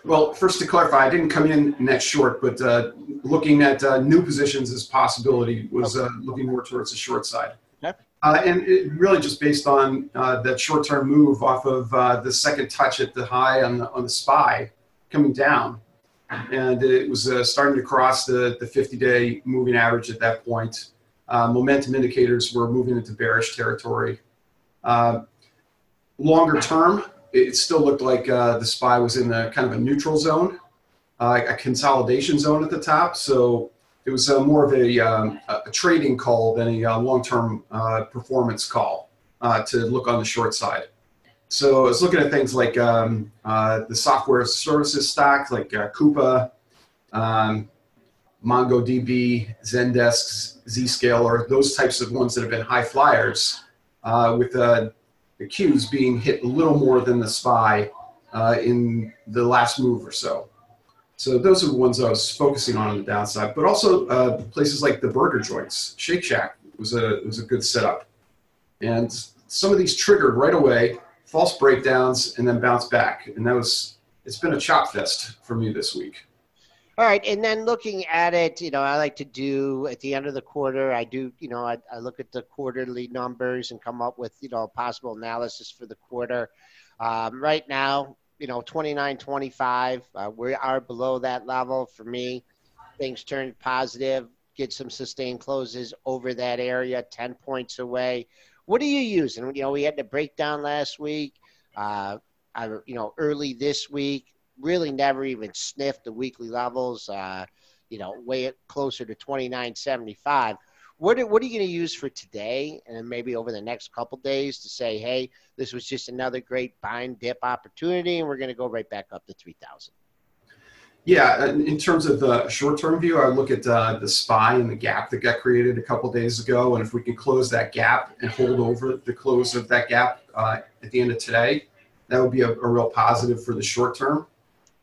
Well, first to clarify, I didn't come in net short, but uh, looking at uh, new positions as possibility was uh, looking more towards the short side. Okay. Uh, and it really just based on that short-term move off of the second touch at the high on the, on the SPY coming down. And it was starting to cross the, the 50-day moving average at that point. Uh, momentum indicators were moving into bearish territory. Uh, longer term, it still looked like uh, the SPY was in a kind of a neutral zone, uh, a consolidation zone at the top. So it was uh, more of a, um, a, trading call than a uh, long-term performance call to look on the short side. So I was looking at things like um, the software services stock, like Coupa, um, MongoDB, Zendesk, Zscaler, those types of ones that have been high flyers, uh, with uh, the Qs being hit a little more than the SPY uh, in the last move or so. So those are the ones I was focusing on on the downside, but also uh, places like the burger joints. Shake Shack was a was a good setup, and some of these triggered right away, false breakdowns, and then bounce back, and that was it's been a chop fest for me this week. All right, and then looking at it, you know, I like to do at the end of the quarter. I do, you know, I, I look at the quarterly numbers and come up with, you know, possible analysis for the quarter. Um, right now, you know, 29, 25, uh, we are below that level for me. Things turned positive, get some sustained closes over that area, 10 points away. What are you using? You know, we had the breakdown last week. Uh, I, you know, early this week really never even sniffed the weekly levels. Uh, you know, way closer to 29.75. What are, what are you going to use for today and maybe over the next couple days to say, hey, this was just another great buying dip opportunity, and we're going to go right back up to 3,000? Yeah, in terms of the short-term view, I look at uh, the SPY and the gap that got created a couple days ago, and if we can close that gap and hold over the close of that gap uh, at the end of today, that would be a, a real positive for the short term.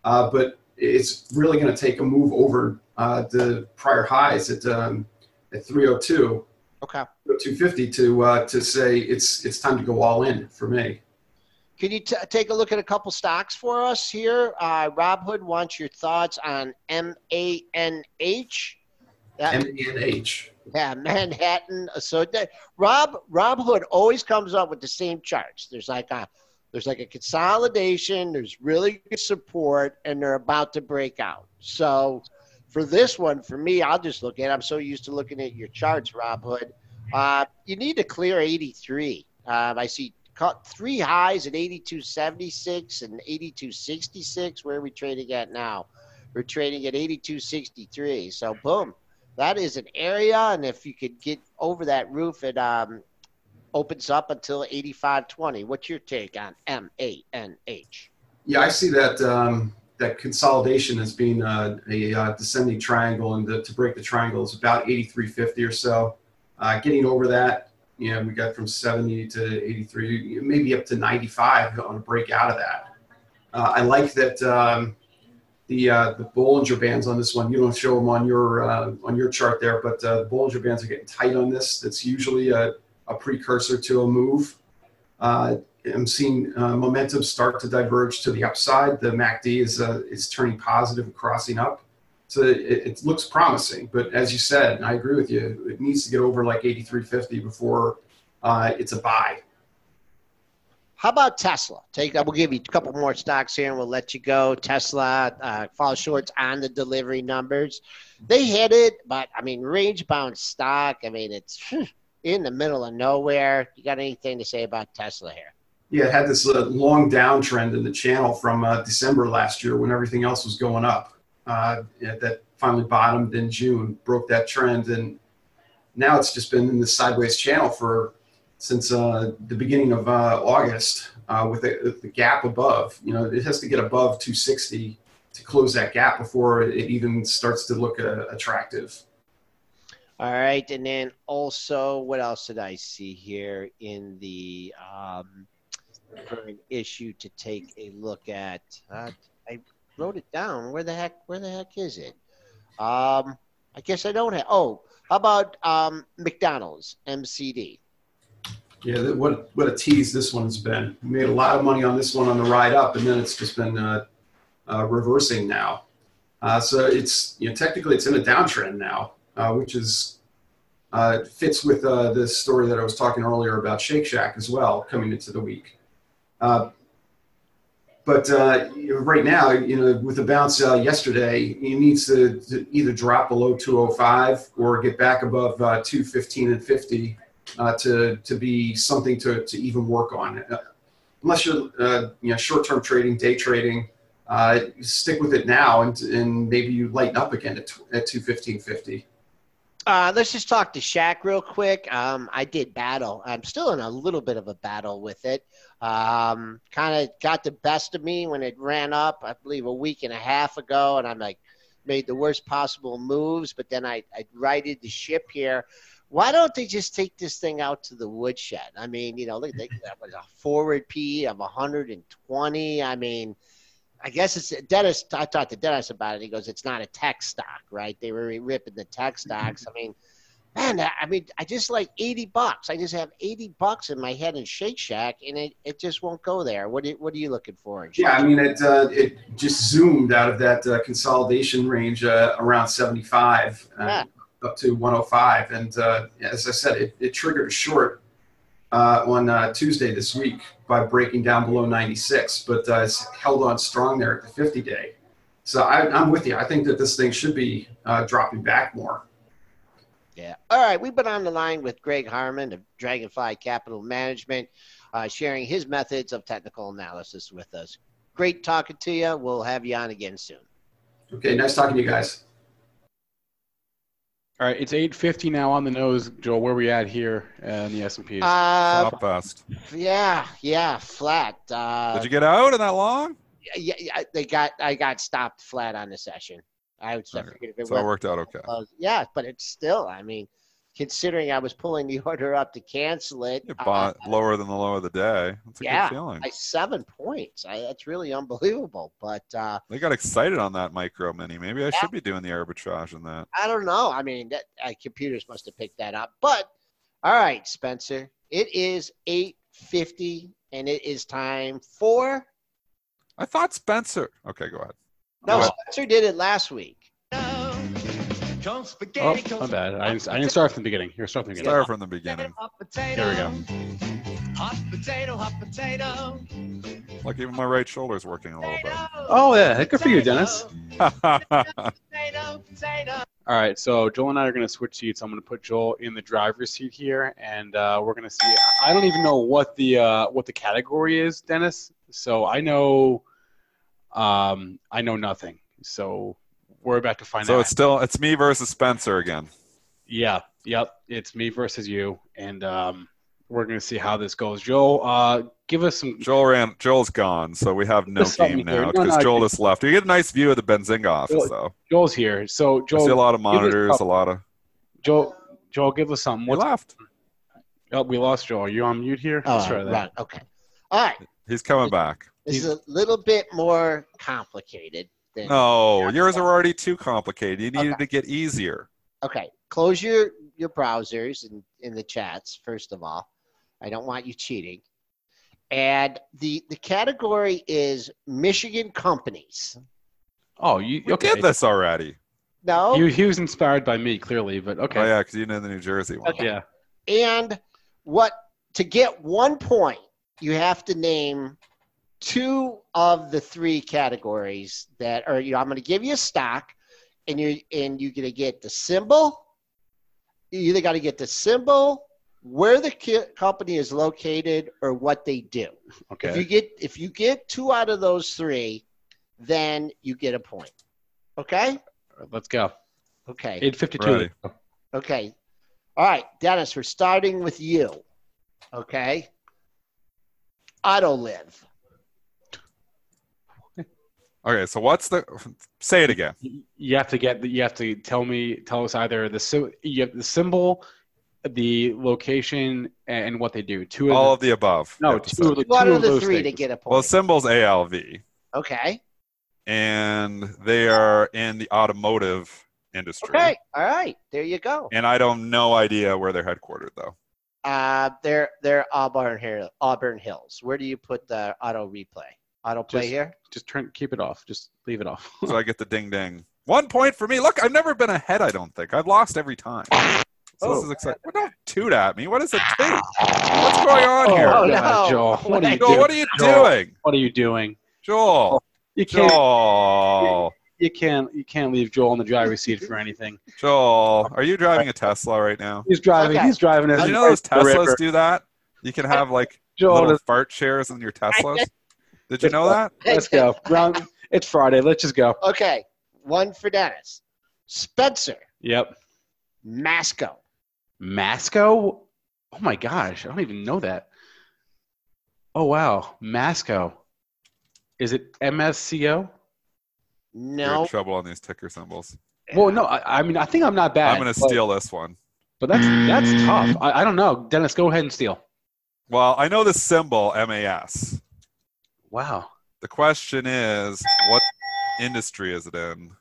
Uh, but it's really going to take a move over uh, the prior highs at um, at 302. Okay. 250 to uh, to say it's it's time to go all in for me. Can you t- take a look at a couple stocks for us here? Uh, Robhood wants your thoughts on M A N H. M A N H. Yeah, Manhattan. So that, Rob Hood always comes up with the same charts. There's like a there's like a consolidation, there's really good support, and they're about to break out. So for this one, for me, I'll just look at. I'm so used to looking at your charts, Rob Hood. Uh, you need to clear 83. Um, I see cut three highs at 82.76 and 82.66. Where are we trading at now? We're trading at 82.63. So boom, that is an area, and if you could get over that roof at um, opens up until 85.20. What's your take on M-A-N-H? Yeah, I see that um, that consolidation as being uh, a uh, descending triangle, and the, to break the triangle is about 83.50 or so. Uh, getting over that, you know, we got from 70 to 83, maybe up to 95 on a break out of that. Uh, I like that um, the the Bollinger Bands on this one. You don't show them on your on your chart there, but the Bollinger Bands are getting tight on this. That's usually a, a precursor to a move. Uh, I'm seeing uh, momentum start to diverge to the upside. The MACD is uh, is turning positive and crossing up. So it, it, looks promising, but as you said, and I agree with you, it needs to get over like 83.50 before uh, it's a buy. How about Tesla? Take we'll give you a couple more stocks here, and we'll let you go. Tesla uh, falls short on the delivery numbers. They hit it, but I mean, range bound stock. I mean, it's in the middle of nowhere. You got anything to say about Tesla here? Yeah, it had this uh, long downtrend in the channel from uh, December last year when everything else was going up. Uh, that finally bottomed in June, broke that trend, and now it's just been in this sideways channel for since uh, the beginning of uh, August uh, with the, the, gap above. You know, it has to get above 260 to close that gap before it even starts to look attractive. All right, and then also, what else did I see here in the um, current issue to take a look at? Uh, I wrote it down. Where the heck? Where the heck is it? Um, I guess I don't have. Oh, how about um, McDonald's MCD? Yeah, what what a tease this one's been. We made a lot of money on this one on the ride up, and then it's just been uh, uh, reversing now. Uh, so it's you know technically it's in a downtrend now, uh, which is uh, fits with uh, this story that I was talking earlier about Shake Shack as well coming into the week. but right now, you know, with the bounce yesterday, he needs to, to, either drop below 205 or get back above 215 and 50 uh, to to be something to, to even work on. Uh, unless you're uh, you know short term trading, day trading, uh, stick with it now, and and maybe you lighten up again at at two fifteen fifty. Uh, let's just talk to Shack real quick. Um, I did battle. I'm still in a little bit of a battle with it. Um, kind of got the best of me when it ran up, I believe, a week and a half ago, and I'm like, made the worst possible moves. But then I, I righted the ship here why don't they just take this thing out to the woodshed? I mean, you know, look, they have a forward P of 120. I mean, I guess it's Dennis. I talked to Dennis about it. He goes, "It's not a tech stock, right? They were ripping the tech stocks. I mean, man, I mean, I just like 80 bucks. I just have 80 bucks in my head in Shake Shack, and it, it just won't go there. What, what are you looking for? yeah, I mean, it uh, it just zoomed out of that uh, consolidation range uh, around 75. Yeah up to 105. And uh, as I said, it, it triggered a short uh, on uh, Tuesday this week by breaking down below 96, but uh, it's held on strong there at the 50 day. So I, am with you. I think that this thing should be uh, dropping back more. Yeah. All right. We've been on the line with Greg Harmon of Dragonfly Capital Management, uh, sharing his methods of technical analysis with us. Great talking to you. We'll have you on again soon. Okay. Nice talking to you guys. All right, it's 8:50 now on the nose, Joel. Where are we at here in the S&P? Uh, Top fast. Yeah, yeah, flat. Uh, Did you get out in that long? Yeah, yeah, they got. I got stopped flat on the session. I would okay. if it so it worked out okay. yeah, but it's still. I mean, considering I was pulling the order up to cancel it. You bought uh, lower than the low of the day. That's a yeah, good feeling. By seven points. I, that's really unbelievable. But uh, they got excited on that micro mini. Maybe I yeah. should be doing the arbitrage in that. I don't know. I mean, that, uh, computers must have picked that up. But all right, Spencer. It is eight fifty, and it is time for. I thought Spencer. Okay, go ahead. No, go ahead. Spencer did it last week. Oh, my bad. I didn't, I didn't start from the beginning. Here, start from the beginning. Start from the beginning. Here we go. Hot potato, hot potato. Like even my right shoulder is working a little bit. Oh yeah, good for you, Dennis. All right, so Joel and I are going to switch seats. I'm going to put Joel in the driver's seat here, and uh, we're going to see. I don't even know what the uh, what the category is, Dennis. So I know, um, I know nothing. So we're about to find so out. So it's still it's me versus Spencer again. Yeah. Yep. It's me versus you, and um, we're going to see how this goes. Joel, uh, give us some. Joel ran. Joel's gone, so we have no game now because no, no, Joel just left. You get a nice view of the Benzinga office, Joel, though. Joel's here, so Joel. I see a lot of monitors, a lot of. Joel, Joel, give us something. What left? Oh, we lost Joel. Are you on mute here? Oh, try. Right. Okay. All right. He's coming back. This is a little bit more complicated. Than No, yours are already too complicated. You needed Okay. to get easier. Okay, close your your browsers and in the chats first of all. I don't want you cheating. And the the category is Michigan companies. Oh, you We okay? did this already. No, He, he was inspired by me clearly, but okay. Oh yeah, because you know the New Jersey one. Okay. Yeah. and what to get one point, you have to name two of the three categories that are. You know, I'm going to give you a stock, and you and you're going to get the symbol. You either got to get the symbol, where the ki- company is located, or what they do. Okay. If you get if you get two out of those three, then you get a point. Okay. Let's go. Okay. 852. Ready. Okay. All right, Dennis, we're starting with you. Okay. Autoliv. Okay, so what's the? Say it again. You have to get. You have to tell me. Tell us either the sy- you have the symbol, the location, and what they do. Two of All the, of the above. no, You have to two of the One two of of the those three to get a point. Well, symbol's ALV, okay. and they are in the automotive industry. Okay. All right. There you go. And I don't no idea where they're headquartered though. Uh, they're they're Auburn Hill, Auburn Hills. Where do you put the auto replay? Auto play Just- here. Just turn. Keep it off. Just leave it off. So I get the ding ding. One point for me. Look, I've never been ahead. I don't think I've lost every time. So this Oh. is exciting. Well, don't toot at me. What is a toot? What's going on here? Oh, God, no. Joel. What are you Joel, doing? what are you Joel. doing? What are you doing? Joel, oh, You can't. Joel, You can't. You can't leave Joel in the driver's seat for anything. Joel. Are you driving a Tesla right now? He's driving. Okay. He's driving. Did you know those. Teslas do that? You can have like Joel, little does- fart shares in your Teslas. Did you know that? let's go. Round, it's Friday. Let's just go. Okay. One for Dennis. Spencer. Yep. Masco. Masco. Oh my gosh, I don't even know that. Oh wow, Masco. Is it MSCO? You're No. in trouble on these ticker symbols. Well, no. I, I mean, I think I'm not bad. I'm going to but- steal this one. But that's that's tough. I, I don't know. Dennis, go ahead and steal. Well, I know the symbol MAS. Wow. The question is, what industry is it in?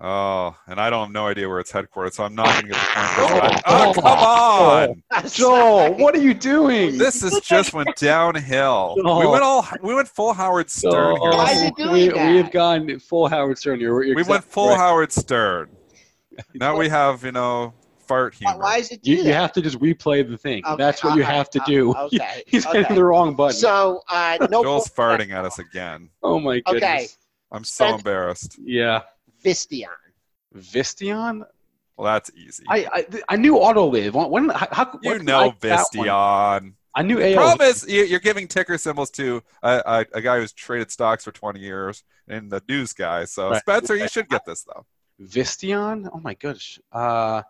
Oh, and I don't have no idea where it's headquartered, so I'm not going to get the point. for that. Oh, ah, come on! Joel, what are you doing? This is just went downhill. We Oh. went all we went full Howard Stern Oh, here. Why is it doing we, that? We've gone full Howard Stern. You're, you're We went full right. Howard Stern. Now we have you know fart Why, humor. why is it do You, you have to just replay the thing. Okay, That's what you have to uh, do. okay, He's okay. hitting the wrong button. So uh, no. Joel's point- farting at us again. oh my goodness. Okay. I'm so Spend- embarrassed. Yeah. Visteon. Visteon? Well, that's easy. I, I I knew Autoliv. When, when how, how you when know I get that one? Visteon. I knew AO. Problem is, you- you're giving ticker symbols to a, a, a guy who's traded stocks for 20 years and the news guy. So, Right. Spencer, you should get this, though. Visteon? Oh my gosh. Uh,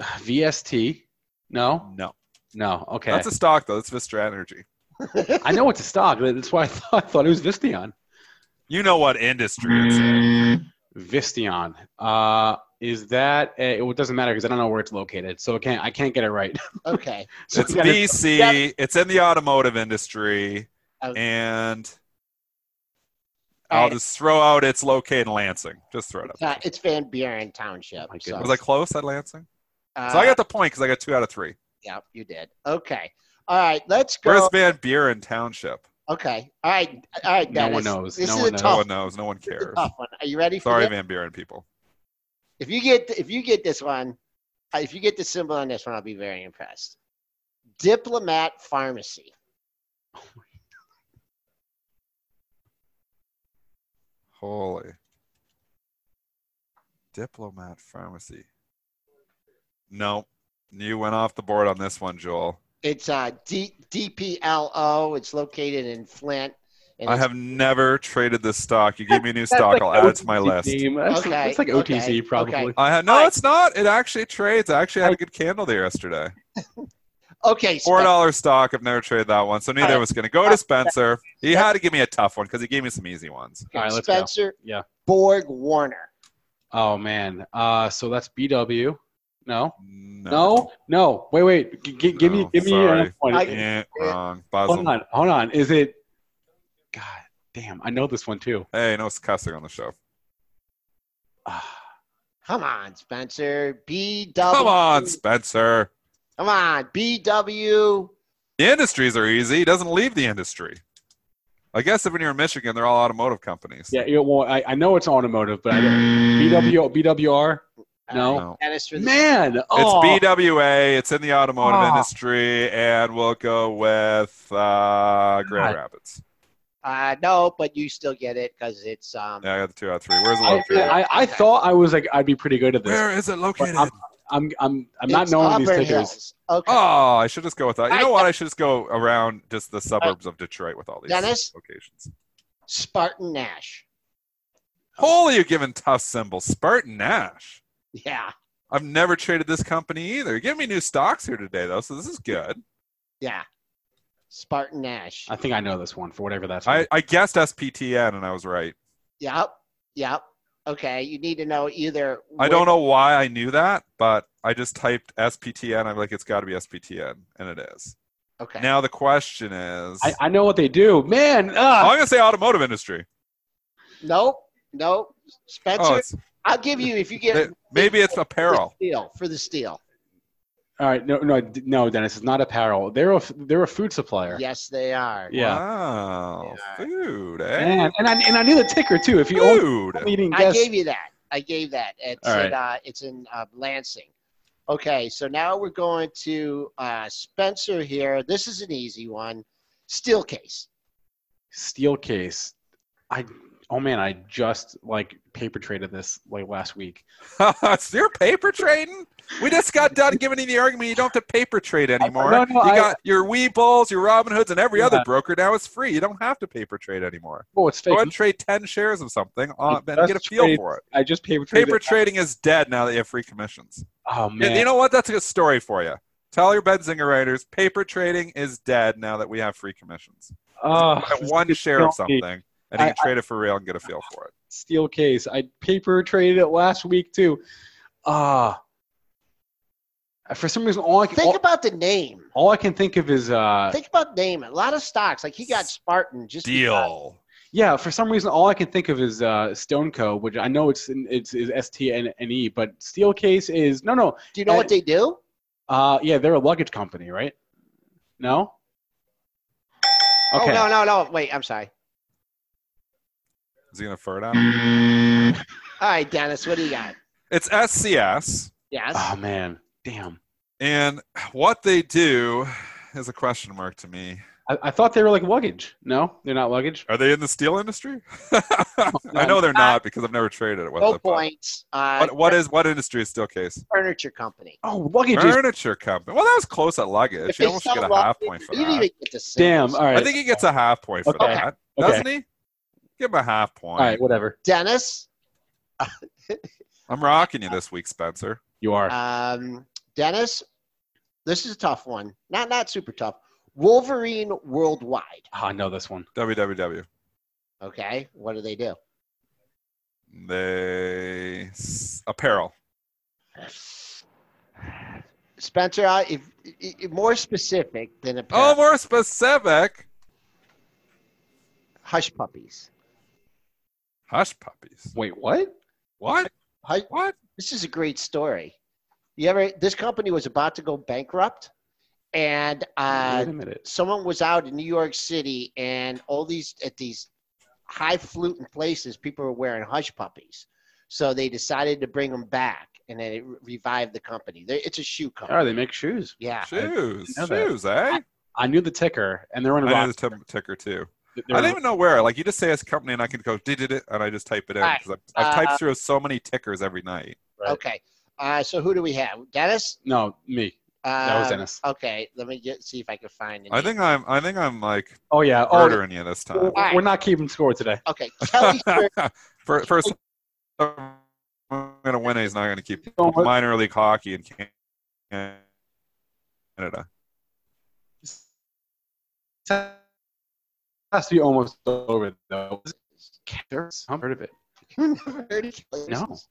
VST? No, No. no. Okay. That's a stock, though. It's Vistra Energy. I know it's a stock. That's why I thought, I thought it was Visteon. You know what industry it's in. Visteon. Uh, is that? A, it doesn't matter because I don't know where it's located, so I can't. I can't get it right. Okay. So It's we gotta- BC. It's in the automotive industry. Okay. And I'll right. just throw out it's located in Lansing. Just throw it up. Uh, it's Van Buren Township. my so. Was I close at Lansing? Uh, So I got the point because I got two out of three. Yeah, you did. Okay. All right. Let's go. Where's Van Buren Township? okay. All right. All right. No one knows. This No is one a knows. No one knows. No one this is a cares. tough one. Are you ready for Sorry, this? Van Buren people. If you get if you get this one, uh, if you get the symbol on this one, I'll be very impressed. Diplomat Pharmacy. Holy. Diplomat Pharmacy. Nope. You went off the board on this one, Joel. It's uh, D- DPLO. It's located in Flint. and I have never traded this stock. You give me a new stock, I'll add it to my OTC list. name. That's, Okay, that's like okay, OTC probably. okay. I had, no, Alright. it's not. It actually trades. I actually had a good candle there yesterday. Okay. Four dollar dollar stock. I've never traded that one, so neither Alright. was going to go to Spencer. He had to give me a tough one because he gave me some easy ones. All right, let's go. Spencer. Yeah. BorgWarner. Oh man. Uh, so that's BW. No. No, No. No. Wait. Wait. G- g- give me. No, Give me sorry. point. I- Eh, wrong. hold on. Hold on. Is it? God. Damn, I know this one too. Hey, no cussing on the show. Come on, Spencer. BW. Come on, Spencer. Come on, BW. The industries are easy. He doesn't leave the industry. I guess if when you're in Michigan, they're all automotive companies. yeah, yeah, well, I, I know it's automotive, but I don't, BW BWR. No. No. Dennis for the Man, It's oh, BWA. It's in the automotive Oh. industry, and we'll go with uh, Grand God. Rapids. Uh, no, but you still get it because it's um. Yeah, I got the two out of three. Where's the I, located? I, I thought I was like I'd be pretty good at this. Where is it located? I'm, I'm I'm I'm not knowing these Auburn tickers. Hills. Okay. Oh, I should just go with that. You I- know what? I should just go around just the suburbs of Detroit with all these Dennis? locations. SpartanNash. Holy, you're giving tough symbols. SpartanNash. Yeah. I've never traded this company either. You're me new stocks here today, though, so this is good. Yeah. SpartanNash. I think I know this one for whatever that's. I, worth. I guessed SPTN, and I was right. Yep. Yep. Okay. You need to know either. I don't know why I knew that, but I just typed SPTN. I'm like, it's got to be SPTN, and it is. Okay. Now the question is, I, I know what they do. Man, I'm ah, going to say automotive industry. Nope. Nope. Spencer, Oh, it's, I'll give you if you get maybe it's for the apparel. steel for the steel. all right, no, no, no, Dennis, it's not apparel. They're a they're a food supplier. Yes, they are. Yeah. Wow. Yeah. Food, eh? Man, and I and I knew the ticker too. If you only Food. didn't I guess, gave you that. I gave that. It's All right. in, uh, it's in uh, Lansing. Okay, so now we're going to uh, Spencer here. This is an easy one. Steelcase. steel case. I oh man, I just like paper traded this like last week. so you're paper trading? We just got done giving you the argument you don't have to paper trade anymore. no, no, you I- got your Webulls, your Robin Hoods, and every other broker now is free. You don't have to paper trade anymore. Oh, it's Go fake. ahead and trade 10 shares of something uh, I and get a just feel traded- for it. I just paper traded. Paper trading is dead now that you have free commissions. Oh And man, You know what? That's a good story for you. Tell your Benzinga writers, paper trading is dead now that we have free commissions. oh, one share of something, and you I- can trade it for real and get a feel for it. Steelcase. I paper traded it last week too. Ah, for some reason, all I can Think all, about the name. all I can think of is uh, Think about name. A lot of stocks. Like he got Spartan just Deal. yeah. For some reason, all I can think of is uh, Stoneco, which I know it's it's is S T N N E, but Steelcase is no no. Do you know Uh, what they do? Uh, yeah, they're a luggage company, right? No. Okay. Oh no no no! Wait, I'm sorry. Is he going to fur out? All right, Dennis, what do you got? It's SCS. Yes. Oh man, damn. And what they do is a question mark to me. I, I thought they were like luggage. No, they're not luggage. Are they in the steel industry? I know they're not because I've never traded it with no them. but points. Uh, What, what is what industry is Steelcase? furniture company? Oh, luggage is Furniture company. Well, that was close at luggage. If You they almost get sell a luggage, half point for you didn't that. even get the damn. All right. I think he gets a half point for Okay. that, Okay. doesn't he? Give him a half point. All right, whatever. Dennis. I'm rocking you this week, Spencer. You are. Um, Dennis, this is a tough one. Not not super tough. Wolverine Worldwide. Oh, I know this one. www. Okay, what do they do? They apparel. Spencer, uh, if, if more specific than a Oh, more specific. hush puppies. Hush puppies. Wait, what? What? Hush, What? this is a great story. You ever? This company was about to go bankrupt, and uh, Wait a someone was out in New York City, and all these at these high-fluting places, people were wearing hush puppies. So they decided to bring them back, and then it revived the company. They- It's a shoe company. Oh, they make shoes. Yeah. Shoes. know that. Shoes, eh? I knew the ticker, and they're in I know rock. the t- ticker too. They're I don't even know where. Like you just say it's company, and I can go did it, and I just type it in Alright, because I've, I've uh, typed through so many tickers every night. Right. Okay. Uh, so who do we have? Dennis. No, me. That was Um, Dennis. Okay. Let me get see if I can find. I think I'm. I think I'm like Oh yeah. Oh, you this time. we're not keeping score today. Okay. Kelly. Sir- For- First, I'm gonna win. He's not gonna keep minor league hockey in Canada. Has to be almost over though. I've heard of it. Never heard of Kelly No. Services.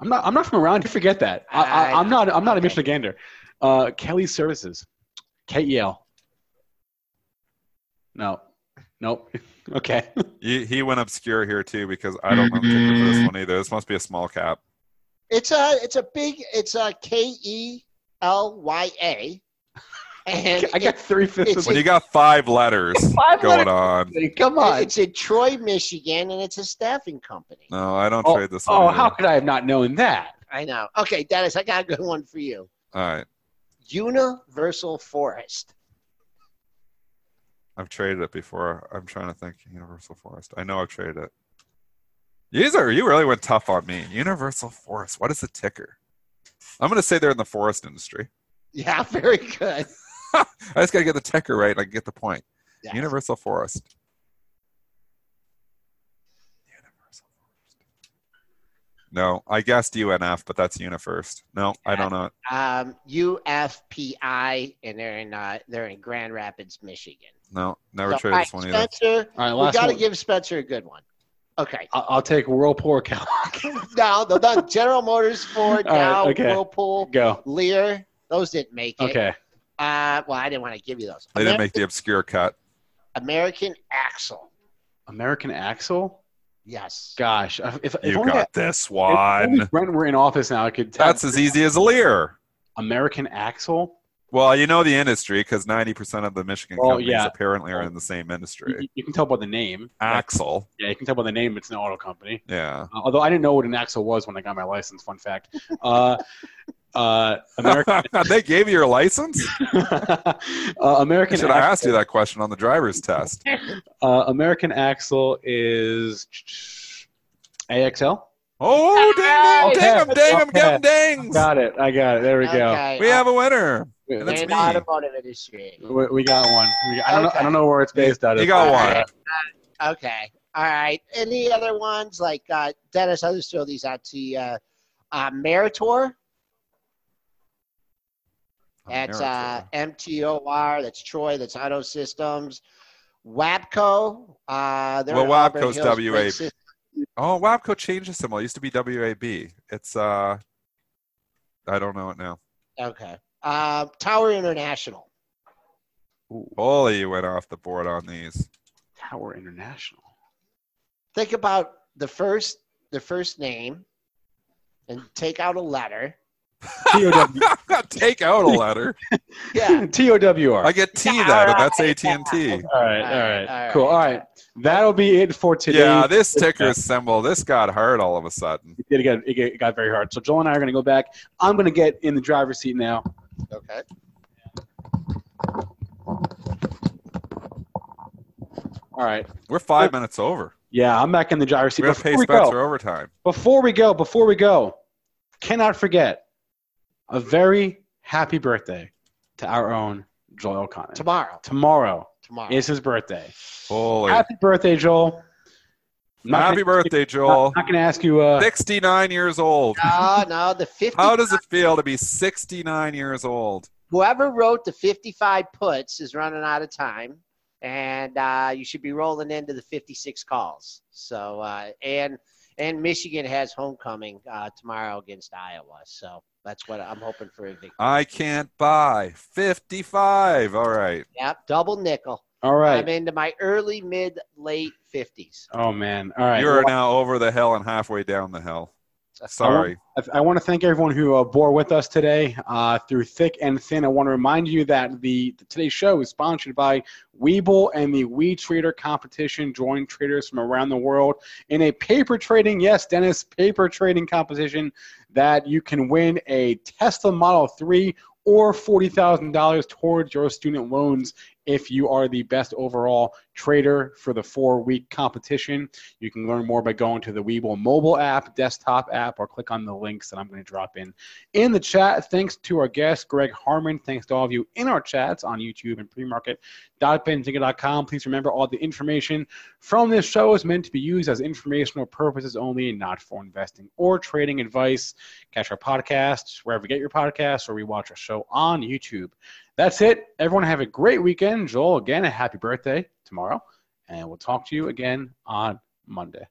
I'm not. I'm not from around. You forget that. I, I, I I'm not. I'm not Okay. a Michigander. Uh, Kelly Services, K E L. No, nope. Okay. He, he went obscure here too because I don't know for this one either. This must be a small cap. It's a it's a big it's a K E L Y A. And I got three fifths When you got five letters Five going letters. on. it. Come on. it's in Troy, Michigan, and it's a staffing company. No, I don't Oh, trade this oh, either. how could I have not known that? I know. Okay, Dennis, I got a good one for you. All right. Universal Forest. I've traded it before. I'm trying to think. Universal Forest. I know I've traded it. You are you really went tough on me. Universal Forest. What is the ticker? I'm going to say they're in the forest industry. Yeah, very good. I just got to get the ticker right. and I can get the point. Yeah. Universal Forest. Universal Forest. No, I guessed UNF, but that's UniFirst. No, I don't know. Um, UFPI, and they're in uh, they're in Grand Rapids, Michigan. No, never So, traded all this one right, either. Spencer, All right, we last got to one. give Spencer a good one. Okay, I- I'll take Whirlpool or Kellogg. now the done. General Motors, Ford, All right, Dow, okay. Whirlpool, Go. Lear. Those didn't make it. Okay. Uh, well, I didn't want to give you those. They didn't make the obscure cut. American Axle. American Axle. Yes. Gosh, if, if You only got this if only one. Brent were in office now, I could tell. That's as easy as Lear. American Axle. Well, you know the industry because 90% of the Michigan Well, companies yeah. apparently are in the same You, industry. you can tell by the name. Axle. Yeah, you can tell by the name. It's an auto company. Yeah. Uh, although I didn't know what an axle was when I got my license. Fun fact. Uh, uh, American they gave you your license? uh, American Should I Axle, asked you that question on the driver's test? Uh, American Axle is AXL. Oh, dang, ding, ding, Okay. em, ding, em, Okay. gum, dings. Got it. I got it. There we go. Okay. We have a winner. We, in me. automotive industry. we- we got one. We I don't know. I don't know where it's based out of. You got All one. right. Okay. All right. Any other ones like uh, Dennis? I'll just throw these out to you. Uh, uh, Meritor. That's uh, MTOR. That's Troy. That's Auto Systems. Wabco. Uh, they're Well, in Auburn Wabco's Hills, Brake WAP. Systems. Oh, Wabco changed the symbol. It used to be WAB. It's uh, I don't know it now. Okay. Uh, Tower International. Holy, you went off the board on these. Tower International. Think about the first the first name, and take out a letter. TOW. Take out a letter. Yeah. TOWR. I get T Yeah, that, and that's right. AT and T. all right. All All right. right, all Cool. All right. right. That'll be it for today. Yeah, this ticker symbol. This got hard all of a sudden. It did it get- it got very hard. So Joel and I are going to go back. I'm going to get in the driver's seat now. Okay. All right. We're five minutes over. Yeah, I'm back in the driver's seat. We have to pay Spencer go, overtime. before we go, before we go, cannot forget a very happy birthday to our own Joel Elconin. Tomorrow. Tomorrow Tomorrow. is his birthday. Holy. Happy birthday, Joel. I'm not Happy gonna- birthday, Not, Joel. not going to ask you. Uh, 69 years old. no, no, the 50. How does it feel to be 69 years old? Whoever wrote the 55 puts is running out of time, and uh, you should be rolling into the 56 calls. So, uh, and and Michigan has homecoming uh, tomorrow against Iowa. So that's what I'm hoping for a victory. I can't buy 55. All right. Yep, double nickel. all right. I'm into my early, mid, late 50s. oh man. All right. You're Well, now over the hill and halfway down the hill. Sorry. I- I want to thank everyone who uh, bore with us today uh, through thick and thin. I want to remind you that the today's show is sponsored by Webull and the We Trader competition. Join traders from around the world in a paper trading, yes, Dennis, paper trading competition that you can win a Tesla Model 3 or $40,000 towards your student loans if you are the best overall trader for the four week competition. You can learn more by going to the Webull mobile app, desktop app, or click on the links that I'm going to drop in in the chat. Thanks to our guest, Greg Harmon. Thanks to all of you in our chats on YouTube and premarket.benzinga.com. Please remember all the information from this show is meant to be used as informational purposes only and not for investing or trading advice. Catch our podcasts wherever you get your podcasts or we watch our show on YouTube. That's it. Everyone have a great weekend. Joel, again, a happy birthday tomorrow. And we'll talk to you again on Monday.